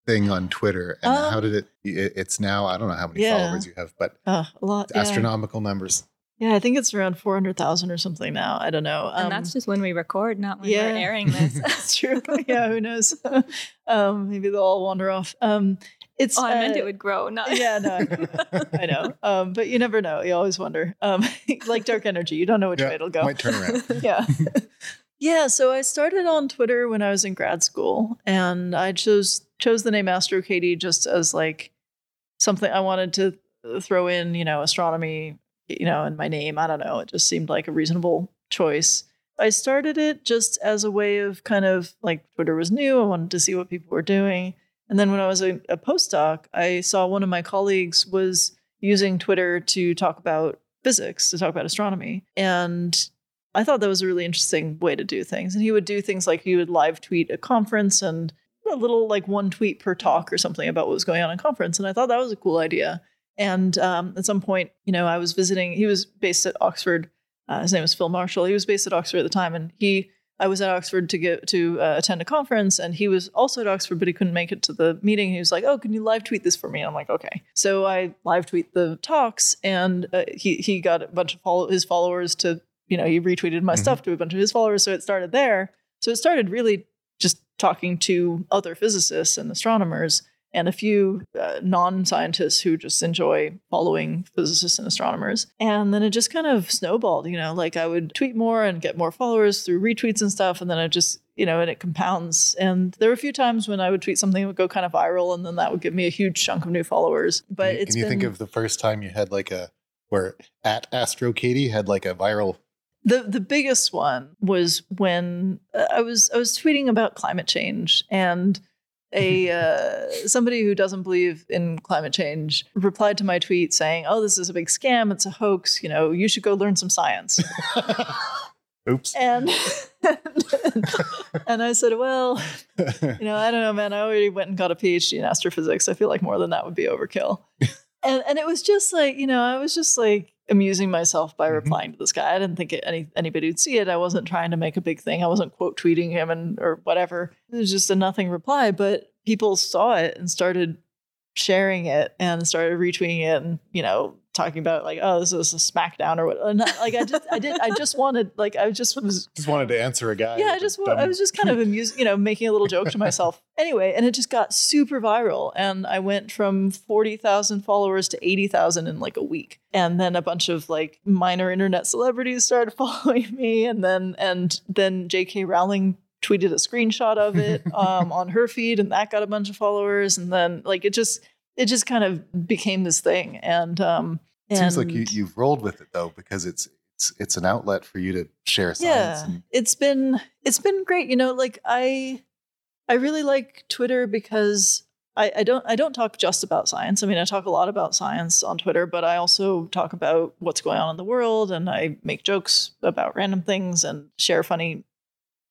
thing on Twitter, and um, how did it, it? It's now I don't know how many yeah. followers you have, but uh, a lot, astronomical yeah. numbers. Yeah, I think it's around 400,000 or something now. I don't know. Um, and that's just when we record, not when yeah. we're airing this. that's true. yeah, who knows? um, maybe they'll all wander off. Um, it's. Oh, I uh, meant it would grow. Not. Yeah, no, I know. Um, but you never know. You always wonder. Um, like dark energy, you don't know which yeah, way it'll go. Might turn around. yeah. Yeah, so I started on Twitter when I was in grad school, and I chose chose the name Astro Katie just as like something I wanted to throw in, you know, astronomy you know, in my name. I don't know. It just seemed like a reasonable choice. I started it just as a way of kind of like Twitter was new. I wanted to see what people were doing. And then when I was a, a postdoc, I saw one of my colleagues was using Twitter to talk about physics, to talk about astronomy. And I thought that was a really interesting way to do things. And he would do things like he would live tweet a conference and a little like one tweet per talk or something about what was going on in conference. And I thought that was a cool idea. And um, at some point, you know, I was visiting. He was based at Oxford. Uh, his name was Phil Marshall. He was based at Oxford at the time, and he. I was at Oxford to get to uh, attend a conference, and he was also at Oxford, but he couldn't make it to the meeting. He was like, "Oh, can you live tweet this for me?" And I'm like, "Okay." So I live tweet the talks, and uh, he he got a bunch of follow- his followers to, you know, he retweeted my mm-hmm. stuff to a bunch of his followers. So it started there. So it started really just talking to other physicists and astronomers and a few uh, non scientists who just enjoy following physicists and astronomers. And then it just kind of snowballed, you know, like I would tweet more and get more followers through retweets and stuff. And then I just, you know, and it compounds. And there were a few times when I would tweet something that would go kind of viral and then that would give me a huge chunk of new followers. But can it's Can you been, think of the first time you had like a, where at Astro Katie had like a viral the the biggest one was when uh, I was I was tweeting about climate change and a uh, somebody who doesn't believe in climate change replied to my tweet saying, "Oh, this is a big scam. It's a hoax. You know, you should go learn some science." Oops. And and I said, "Well, you know, I don't know, man. I already went and got a PhD in astrophysics. I feel like more than that would be overkill." And and it was just like, you know, I was just like amusing myself by mm-hmm. replying to this guy. I didn't think any anybody would see it. I wasn't trying to make a big thing. I wasn't quote tweeting him and or whatever. It was just a nothing reply, but people saw it and started sharing it and started retweeting it and you know talking about like oh this is a smackdown or what like i just i did i just wanted like i just was just wanted to answer a guy yeah i just dumb. i was just kind of amused you know making a little joke to myself anyway and it just got super viral and i went from 40,000 followers to 80,000 in like a week and then a bunch of like minor internet celebrities started following me and then and then jk rowling tweeted a screenshot of it um, on her feed, and that got a bunch of followers. And then like it just it just kind of became this thing. And um, it seems like you, you've rolled with it though, because it's it's it's an outlet for you to share science. Yeah, and- it's been it's been great. You know, like I I really like Twitter because I, I, don't I don't talk just about science. I mean, I talk a lot about science on Twitter, but I also talk about what's going on in the world, and I make jokes about random things and share funny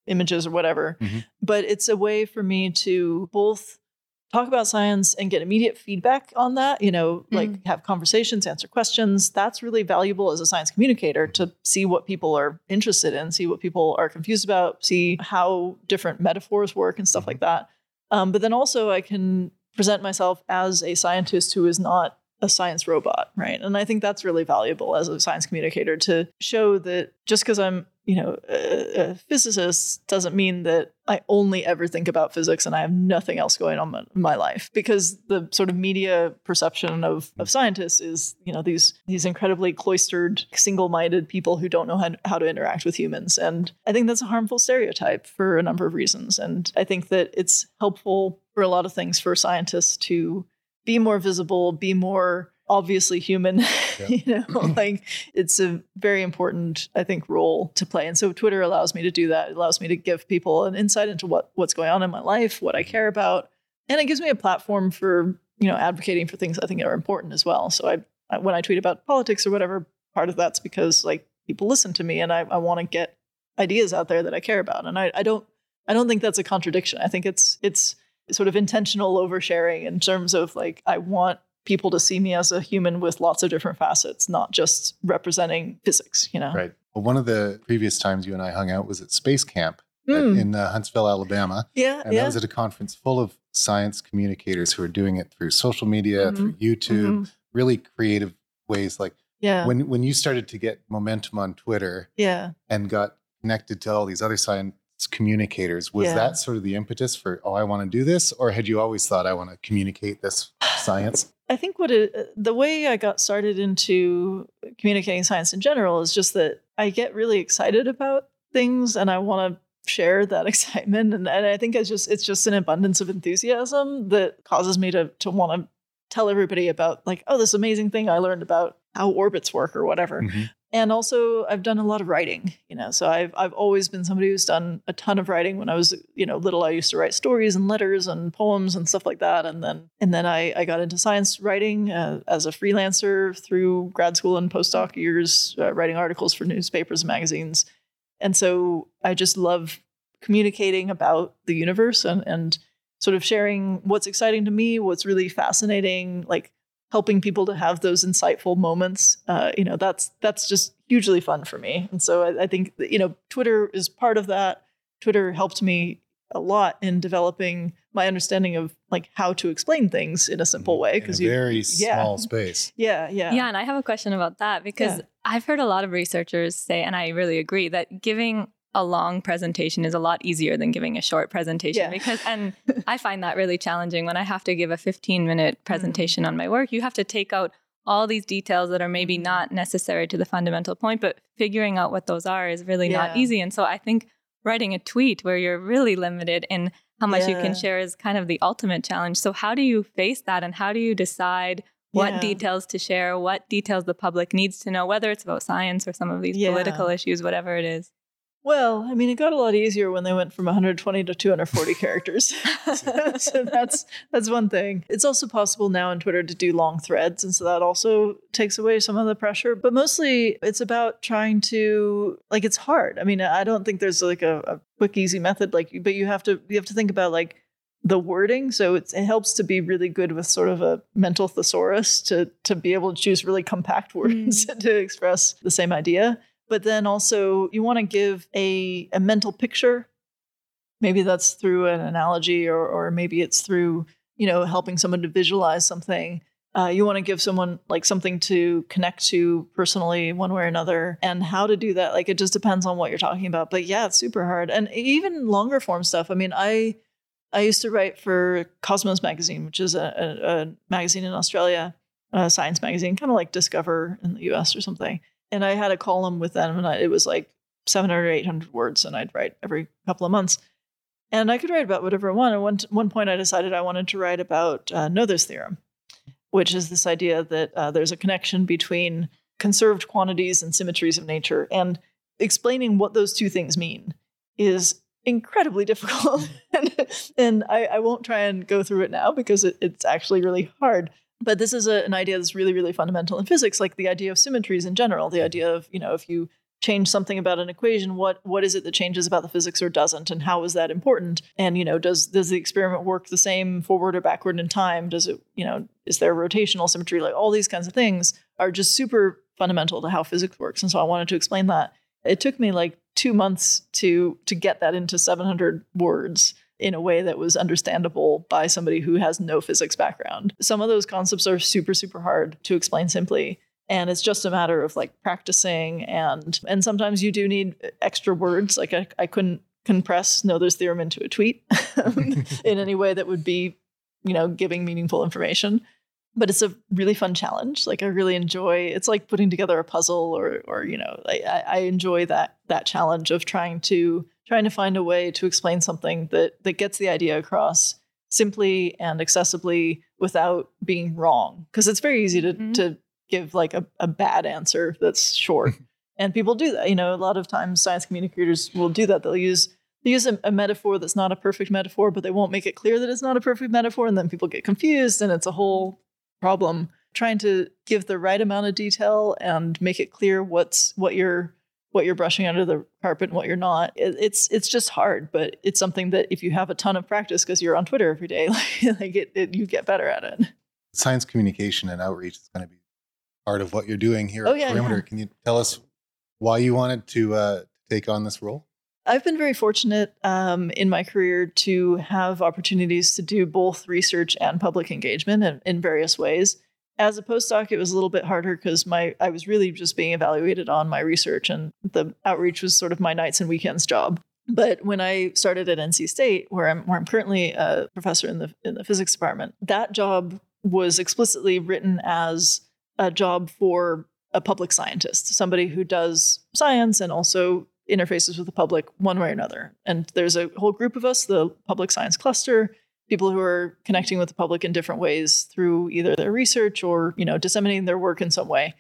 images or whatever. Mm-hmm. But it's a way for me to both talk about science and get immediate feedback on that, you know, like Mm. have conversations, answer questions, that's really valuable as a science communicator to see what people are interested in, see what people are confused about, see how different metaphors work and stuff like that. Um, but then also, I can present myself as a scientist who is not a science robot, right? And I think that's really valuable as a science communicator to show that just because I'm, you know, a, a physicist doesn't mean that I only ever think about physics and I have nothing else going on in my life. Because the sort of media perception of, of scientists is, you know, these these incredibly cloistered, single-minded people who don't know how, how to interact with humans. And I think that's a harmful stereotype for a number of reasons. And I think that it's helpful for a lot of things for scientists to be more visible, be more obviously human. Yeah. you know, like it's a very important, I think, role to play. And so Twitter allows me to do that. It allows me to give people an insight into what what's going on in my life, what I mm-hmm. care about, and it gives me a platform for you know advocating for things I think are important as well. So I, I when I tweet about politics or whatever, part of that's because like people listen to me and I, I want to get ideas out there that I care about. And I, I don't I don't think that's a contradiction. I think it's it's sort of intentional oversharing in terms of like I want people to see me as a human with lots of different facets, not just representing physics, you know. Right. Well, one of the previous times you and I hung out was at Space Camp at- Mm. in uh, Huntsville, Alabama. Yeah, And yeah. that was at a conference full of science communicators who are doing it through social media, Mhm. through YouTube, Mhm. really creative ways. Like Yeah. when when you started to get momentum on Twitter yeah. and got connected to all these other science communicators, was Yeah. that sort of the impetus for oh, I want to do this, or had you always thought I want to communicate this science? I think what it, the way I got started into communicating science in general is just that I get really excited about things and I want to share that excitement and, and I think it's just it's just an abundance of enthusiasm that causes me to to want to tell everybody about like oh this amazing thing I learned about how orbits work or whatever. Mhm. And also I've done a lot of writing, you know. So I've I've always been somebody who's done a ton of writing when I was, you know, little I used to write stories and letters and poems and stuff like that and then and then I I got into science writing uh, as a freelancer through grad school and postdoc years uh, writing articles for newspapers and magazines. And so I just love communicating about the universe and and sort of sharing what's exciting to me, what's really fascinating, like helping people to have those insightful moments. Uh, you know, that's that's just hugely fun for me. And so I, I think you know, Twitter is part of that. Twitter helped me a lot in developing my understanding of like how to explain things in a simple way because you very yeah. small space. yeah yeah Yeah, and I have a question about that because Yeah. I've heard a lot of researchers say, and I really agree, that giving a long presentation is a lot easier than giving a short presentation Yeah. because and I find that really challenging when I have to give a 15 minute mm-hmm. presentation on my work. You have to take out all these details that are maybe mm-hmm. not necessary to the fundamental point, but figuring out what those are is really not easy. And so I think writing a tweet where you're really limited in how much you can share is kind of the ultimate challenge. So how do you face that and how do you decide what Yeah. details to share, what details the public needs to know, whether it's about science or some of these Yeah. political issues, whatever it is. Well, I mean, it got a lot easier when they went from 120 to 240 characters. so that's that's one thing. It's also possible now on Twitter to do long threads, and so that also takes away some of the pressure. But mostly, it's about trying to like it's hard. I mean, I don't think there's like a, a quick, easy method. Like, but you have to you have to think about like the wording. So it's, it helps to be really good with sort of a mental thesaurus to to be able to choose really compact words mm. to express the same idea but then also you want to give a, a mental picture. Maybe that's through an analogy or, or maybe it's through you know helping someone to visualize something. Uh, you want to give someone like something to connect to personally one way or another. And how to do that like it just depends on what you're talking about but yeah it's super hard. And even longer form stuff i mean i i used to write for cosmos magazine which is a, a, a magazine in australia a science magazine kind of like discover in the us or something and I had a column with them, and I, it was like 700 or 800 words, and I'd write every couple of months. And I could write about whatever I wanted. One, one point, I decided I wanted to write about uh, Noether's theorem, which is this idea that uh, there's a connection between conserved quantities and symmetries of nature. And explaining what those two things mean is incredibly difficult. and and I, I won't try and go through it now because it, it's actually really hard but this is a, an idea that's really really fundamental in physics like the idea of symmetries in general the idea of you know if you change something about an equation what what is it that changes about the physics or doesn't and how is that important? And you know does does the experiment work the same forward or backward in time? Does it you know is there rotational symmetry? Like all these kinds of things are just super fundamental to how physics works and so i wanted to explain that. It took me like 2 months to to get that into 700 words in a way that was understandable by somebody who has no physics background. Some of those concepts are super super hard to explain simply and it's just a matter of like practicing and and sometimes you do need extra words. Like I, I couldn't compress Noether's theorem into a tweet in any way that would be you know giving meaningful information. But it's a really fun challenge. Like i really enjoy it's like putting together a puzzle or or you know I, I enjoy that that challenge of trying to trying to find a way to explain something that that gets the idea across simply and accessibly without being wrong because it's very easy to mm-hmm. to give like a, a bad answer that's short. and people do that. You know, a lot of times science communicators will do that. They'll use they use a, a, metaphor that's not a perfect metaphor, but they won't make it clear that it's not a perfect metaphor, and then people get confused, and it's a whole problem. Trying to give the right amount of detail and make it clear what's what you're what you're brushing under the carpet and what you're not. It, it's it's just hard, but it's something that if you have a ton of practice because you're on Twitter every day, like, like it, it, you get better at it. Science communication and outreach is going to be part of what you're doing here oh, at yeah, Perimeter. Yeah. Can you tell us why you wanted to uh, take on this role? I've been very fortunate um, in my career to have opportunities to do both research and public engagement in, in various ways. As a postdoc, it was a little bit harder because my I was really just being evaluated on my research, and the outreach was sort of my nights and weekends job. But when I started at NC State, where I'm where I'm currently a professor in the in the physics department, that job was explicitly written as a job for a public scientist, somebody who does science and also interfaces with the public one way or another. And there's a whole group of us, the public science cluster, people who are connecting with the public in different ways through either their research or, you know, disseminating their work in some way.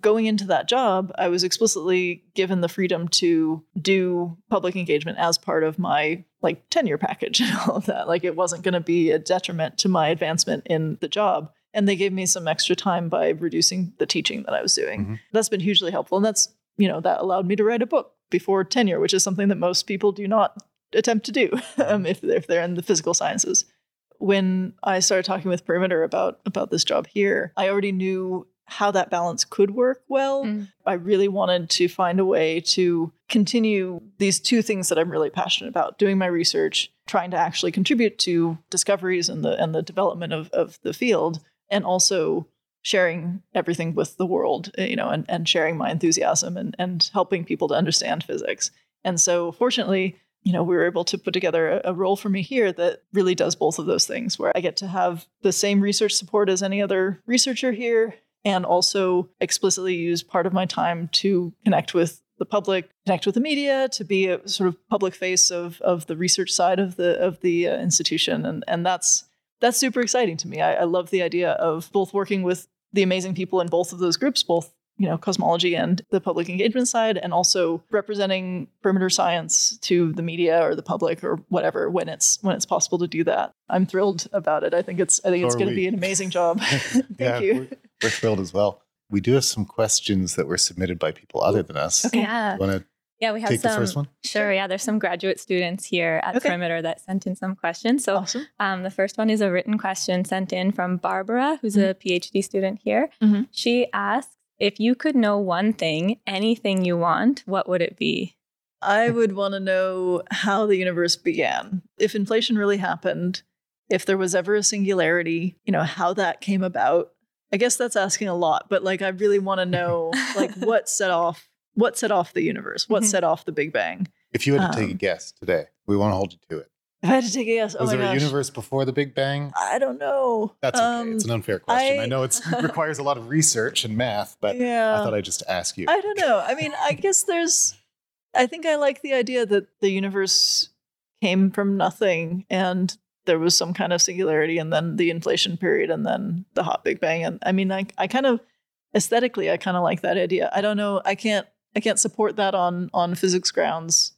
Going into that job, I was explicitly given the freedom to do public engagement as part of my like tenure package and all of that. Like it wasn't going to be a detriment to my advancement in the job and they gave me some extra time by reducing the teaching that I was doing. Mm-hmm. That's been hugely helpful. And that's, you know, that allowed me to write a book before tenure, which is something that most people do not attempt to do um, if, they're, if they're in the physical sciences. When I started talking with Perimeter about about this job here, I already knew how that balance could work well. Mm. I really wanted to find a way to continue these two things that I'm really passionate about doing my research, trying to actually contribute to discoveries and the and the development of, of the field, and also sharing everything with the world, you know, and, and sharing my enthusiasm and, and helping people to understand physics. And so fortunately, you know, we were able to put together a, a, role for me here that really does both of those things, where I get to have the same research support as any other researcher here, and also explicitly use part of my time to connect with the public, connect with the media, to be a sort of public face of of the research side of the of the uh, institution, and and that's that's super exciting to me. I, I love the idea of both working with the amazing people in both of those groups, both you know cosmology and the public engagement side and also representing perimeter science to the media or the public or whatever when it's when it's possible to do that i'm thrilled about it i think it's i think so it's going to be an amazing job thank yeah, you we're, we're, thrilled as well we do have some questions that were submitted by people other than us okay yeah want to yeah, we have Take some. The first one? Sure. Yeah, there's some graduate students here at okay. Perimeter that sent in some questions. So, awesome. um, the first one is a written question sent in from Barbara, who's mm-hmm. a PhD student here. Mm-hmm. She asks if you could know one thing, anything you want, what would it be? I would want to know how the universe began. If inflation really happened, if there was ever a singularity, you know, how that came about. I guess that's asking a lot, but like I really want to know like what set off what set off the universe? What mm-hmm. set off the Big Bang? If you had to take a um, guess today, we want to hold you to it. If I had to take a guess, oh was there gosh. a universe before the Big Bang? I don't know. That's okay. Um, it's an unfair question. I, I know it requires a lot of research and math, but yeah. I thought I'd just ask you. I don't know. I mean, I guess there's. I think I like the idea that the universe came from nothing and there was some kind of singularity and then the inflation period and then the hot big bang and i mean i, I kind of aesthetically i kind of like that idea i don't know i can't I can't support that on on physics grounds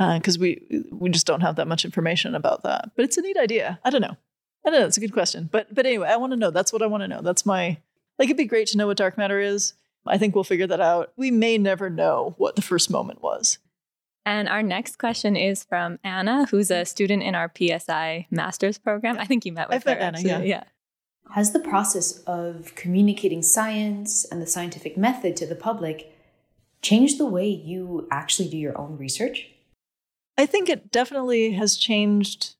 because uh, we we just don't have that much information about that. But it's a neat idea. I don't know. I don't know. It's a good question. But but anyway, I want to know. That's what I want to know. That's my like. It'd be great to know what dark matter is. I think we'll figure that out. We may never know what the first moment was. And our next question is from Anna, who's a student in our PSI master's program. I think you met with I've her. met Anna, actually. yeah. yeah. Has the process of communicating science and the scientific method to the public changed the way you actually do your own research? I think it definitely has changed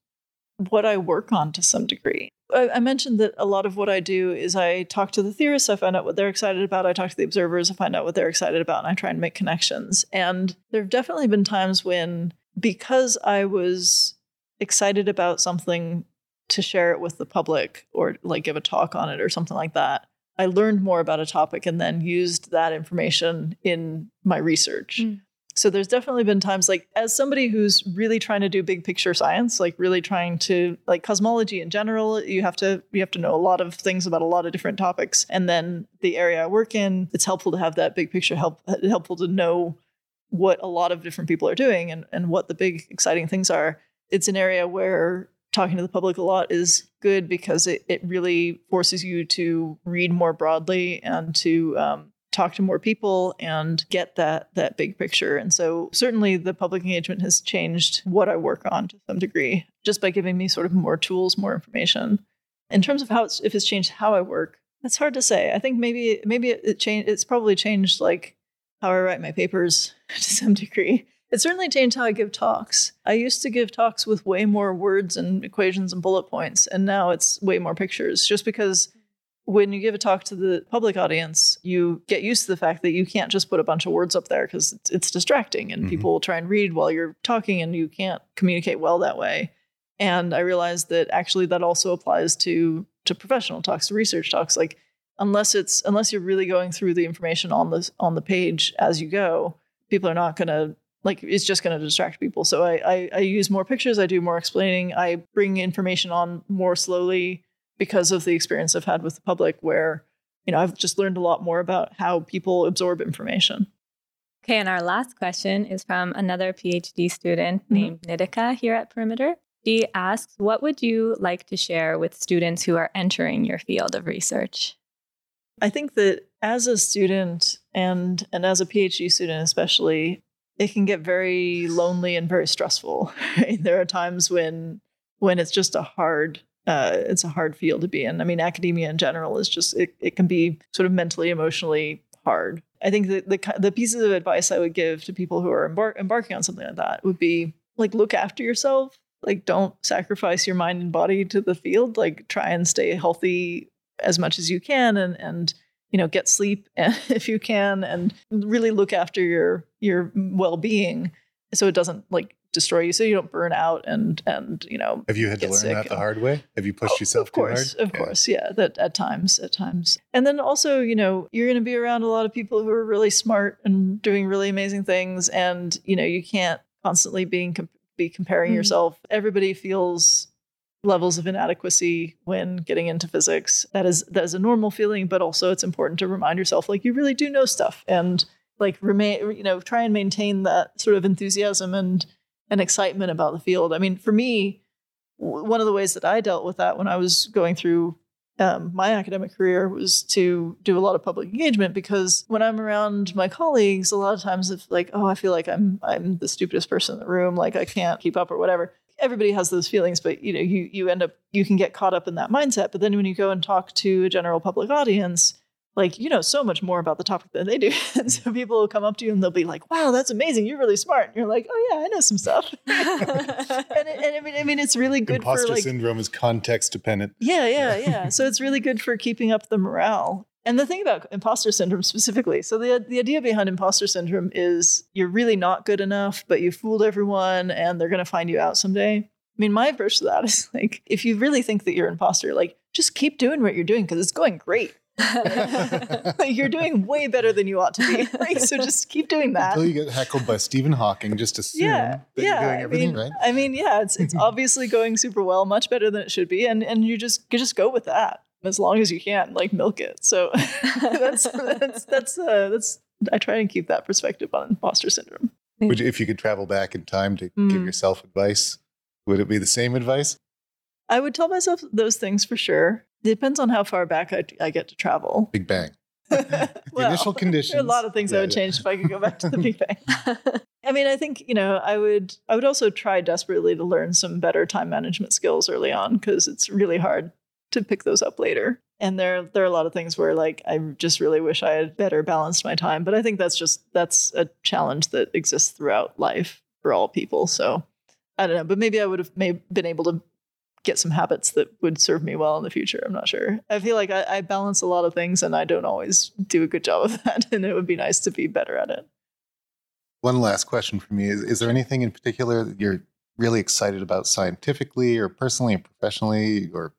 what I work on to some degree. I, I mentioned that a lot of what I do is I talk to the theorists, I find out what they're excited about, I talk to the observers, I find out what they're excited about, and I try and make connections. And there have definitely been times when, because I was excited about something to share it with the public or like give a talk on it or something like that, I learned more about a topic and then used that information in my research. Mm. So there's definitely been times like as somebody who's really trying to do big picture science, like really trying to like cosmology in general, you have to you have to know a lot of things about a lot of different topics. And then the area I work in, it's helpful to have that big picture help helpful to know what a lot of different people are doing and, and what the big exciting things are. It's an area where talking to the public a lot is good because it, it really forces you to read more broadly and to um, talk to more people and get that that big picture. And so certainly the public engagement has changed what I work on to some degree, just by giving me sort of more tools, more information. In terms of how it's if it's changed how I work, that's hard to say. I think maybe maybe it, it changed it's probably changed like how I write my papers to some degree. It certainly changed how I give talks. I used to give talks with way more words and equations and bullet points, and now it's way more pictures just because when you give a talk to the public audience, you get used to the fact that you can't just put a bunch of words up there because it's, it's, distracting and Mhm. people will try and read while you're talking and you can't communicate well that way. And I realized that actually that also applies to to professional talks, to research talks. Like unless it's unless you're really going through the information on the on the page as you go, people are not gonna like it's just going to distract people. So I, I I use more pictures. I do more explaining. I bring information on more slowly because of the experience I've had with the public, where you know I've just learned a lot more about how people absorb information. Okay, and our last question is from another PhD student Mhm. named Nitika here at Perimeter. She asks, What would you like to share with students who are entering your field of research? I think that as a student and and as a PhD student especially, it can get very lonely and very stressful. Right? There are times when when it's just a hard uh, it's a hard field to be in. I mean, academia in general is just it, it can be sort of mentally, emotionally hard. I think that the the pieces of advice I would give to people who are embar- embarking on something like that would be like look after yourself. Like don't sacrifice your mind and body to the field. Like try and stay healthy as much as you can and and you know get sleep if you can and really look after your your well-being so it doesn't like destroy you so you don't burn out and and you know Have you had to learn that the hard way? Have you pushed Oh, yourself of course, too hard? Of course, yeah. That at times, at times, and then also, you know, you're going to be around a lot of people who are really smart and doing really amazing things, and you know, you can't constantly being com- be comparing Mhm. yourself. Everybody feels levels of inadequacy when getting into physics. That is that is a normal feeling, but also it's important to remind yourself like you really do know stuff and like remain you know try and maintain that sort of enthusiasm and and excitement about the field. I mean, for me, w- one of the ways that I dealt with that when I was going through um, my academic career was to do a lot of public engagement because when I'm around my colleagues, a lot of times it's like, oh, I feel like I'm I'm the stupidest person in the room, like I can't keep up or whatever. Everybody has those feelings, but you know, you you end up you can get caught up in that mindset. But then when you go and talk to a general public audience, like you know so much more about the topic than they do. and so people will come up to you and they'll be like, "Wow, that's amazing! You're really smart." And you're like, "Oh yeah, I know some stuff." and, it, and I mean, I mean, it's really good Imposter for like syndrome is context dependent. yeah, yeah, yeah. so it's really good for keeping up the morale. And the thing about imposter syndrome specifically, so the the idea behind imposter syndrome is you're really not good enough, but you fooled everyone and they're going to find you out someday. I mean, my approach to that is like if you really think that you're an imposter, like just keep doing what you're doing because it's going great. You're doing way better than you ought to be. Like, so just keep doing that. Until you get heckled by Stephen Hawking, just assume yeah, that yeah. you're doing I everything mean, right. I mean, yeah, it's it's obviously going super well, much better than it should be, and and you just you just go with that as long as you can, like milk it. So that's that's that's uh, that's I try and keep that perspective on imposter syndrome. Would you, if you could travel back in time to give Mm. yourself advice, would it be the same advice? I would tell myself those things for sure. Depends on how far back I, I get to travel. Big Bang. Well, initial conditions. There are a lot of things I would yeah. change if I could go back to the Big Bang. I mean, I think you know, I would, I would also try desperately to learn some better time management skills early on because it's really hard to pick those up later. And there, there are a lot of things where, like, I just really wish I had better balanced my time. But I think that's just that's a challenge that exists throughout life for all people. So I don't know, but maybe I would have may, been able to get some habits that would serve me well in the future. I'm not sure. I feel like I, I balance a lot of things and I don't always do a good job of that. And it would be nice to be better at it. One last question for me is Is there anything in particular that you're really excited about scientifically or personally or professionally? Or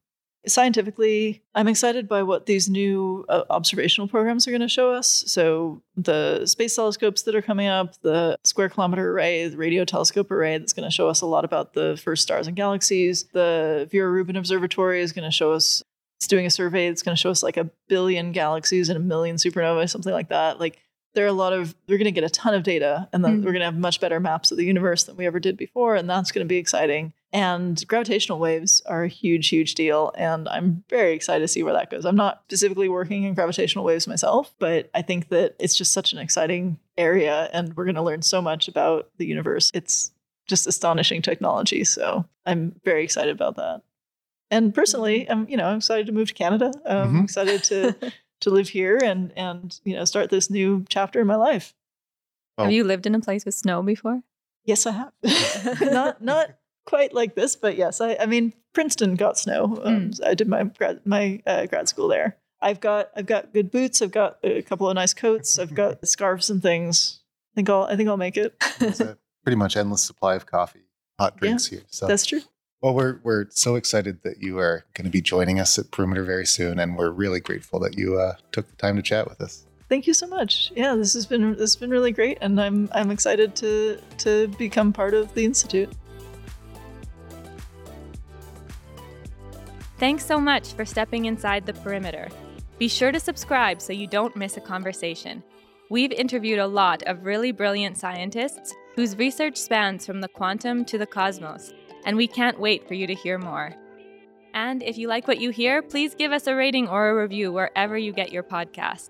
Scientifically, I'm excited by what these new uh, observational programs are going to show us. So, the space telescopes that are coming up, the Square Kilometer Array, the Radio Telescope Array, that's going to show us a lot about the first stars and galaxies. The Vera Rubin Observatory is going to show us, it's doing a survey that's going to show us like a billion galaxies and a million supernovae, something like that. Like, there are a lot of, we're going to get a ton of data and then Mhm. we're going to have much better maps of the universe than we ever did before. And that's going to be exciting. And gravitational waves are a huge, huge deal. And I'm very excited to see where that goes. I'm not specifically working in gravitational waves myself, but I think that it's just such an exciting area. And we're going to learn so much about the universe. It's just astonishing technology. So I'm very excited about that. And personally, I'm, you know, I'm excited to move to Canada. I'm Mhm. excited to to live here and and you know start this new chapter in my life. Oh. Have you lived in a place with snow before? Yes, I have. not not quite like this, but yes, I, I mean Princeton got snow. Um, I did my grad my uh, grad school there. I've got I've got good boots. I've got a couple of nice coats. I've got scarves and things. I think I'll I think I'll make it. it's a pretty much endless supply of coffee, hot drinks here. So That's true. Well, we're we're so excited that you are going to be joining us at Perimeter very soon, and we're really grateful that you uh, took the time to chat with us. Thank you so much. Yeah, this has been this has been really great, and I'm I'm excited to to become part of the institute. Thanks so much for stepping inside the perimeter. Be sure to subscribe so you don't miss a conversation. We've interviewed a lot of really brilliant scientists whose research spans from the quantum to the cosmos, and we can't wait for you to hear more. And if you like what you hear, please give us a rating or a review wherever you get your podcasts.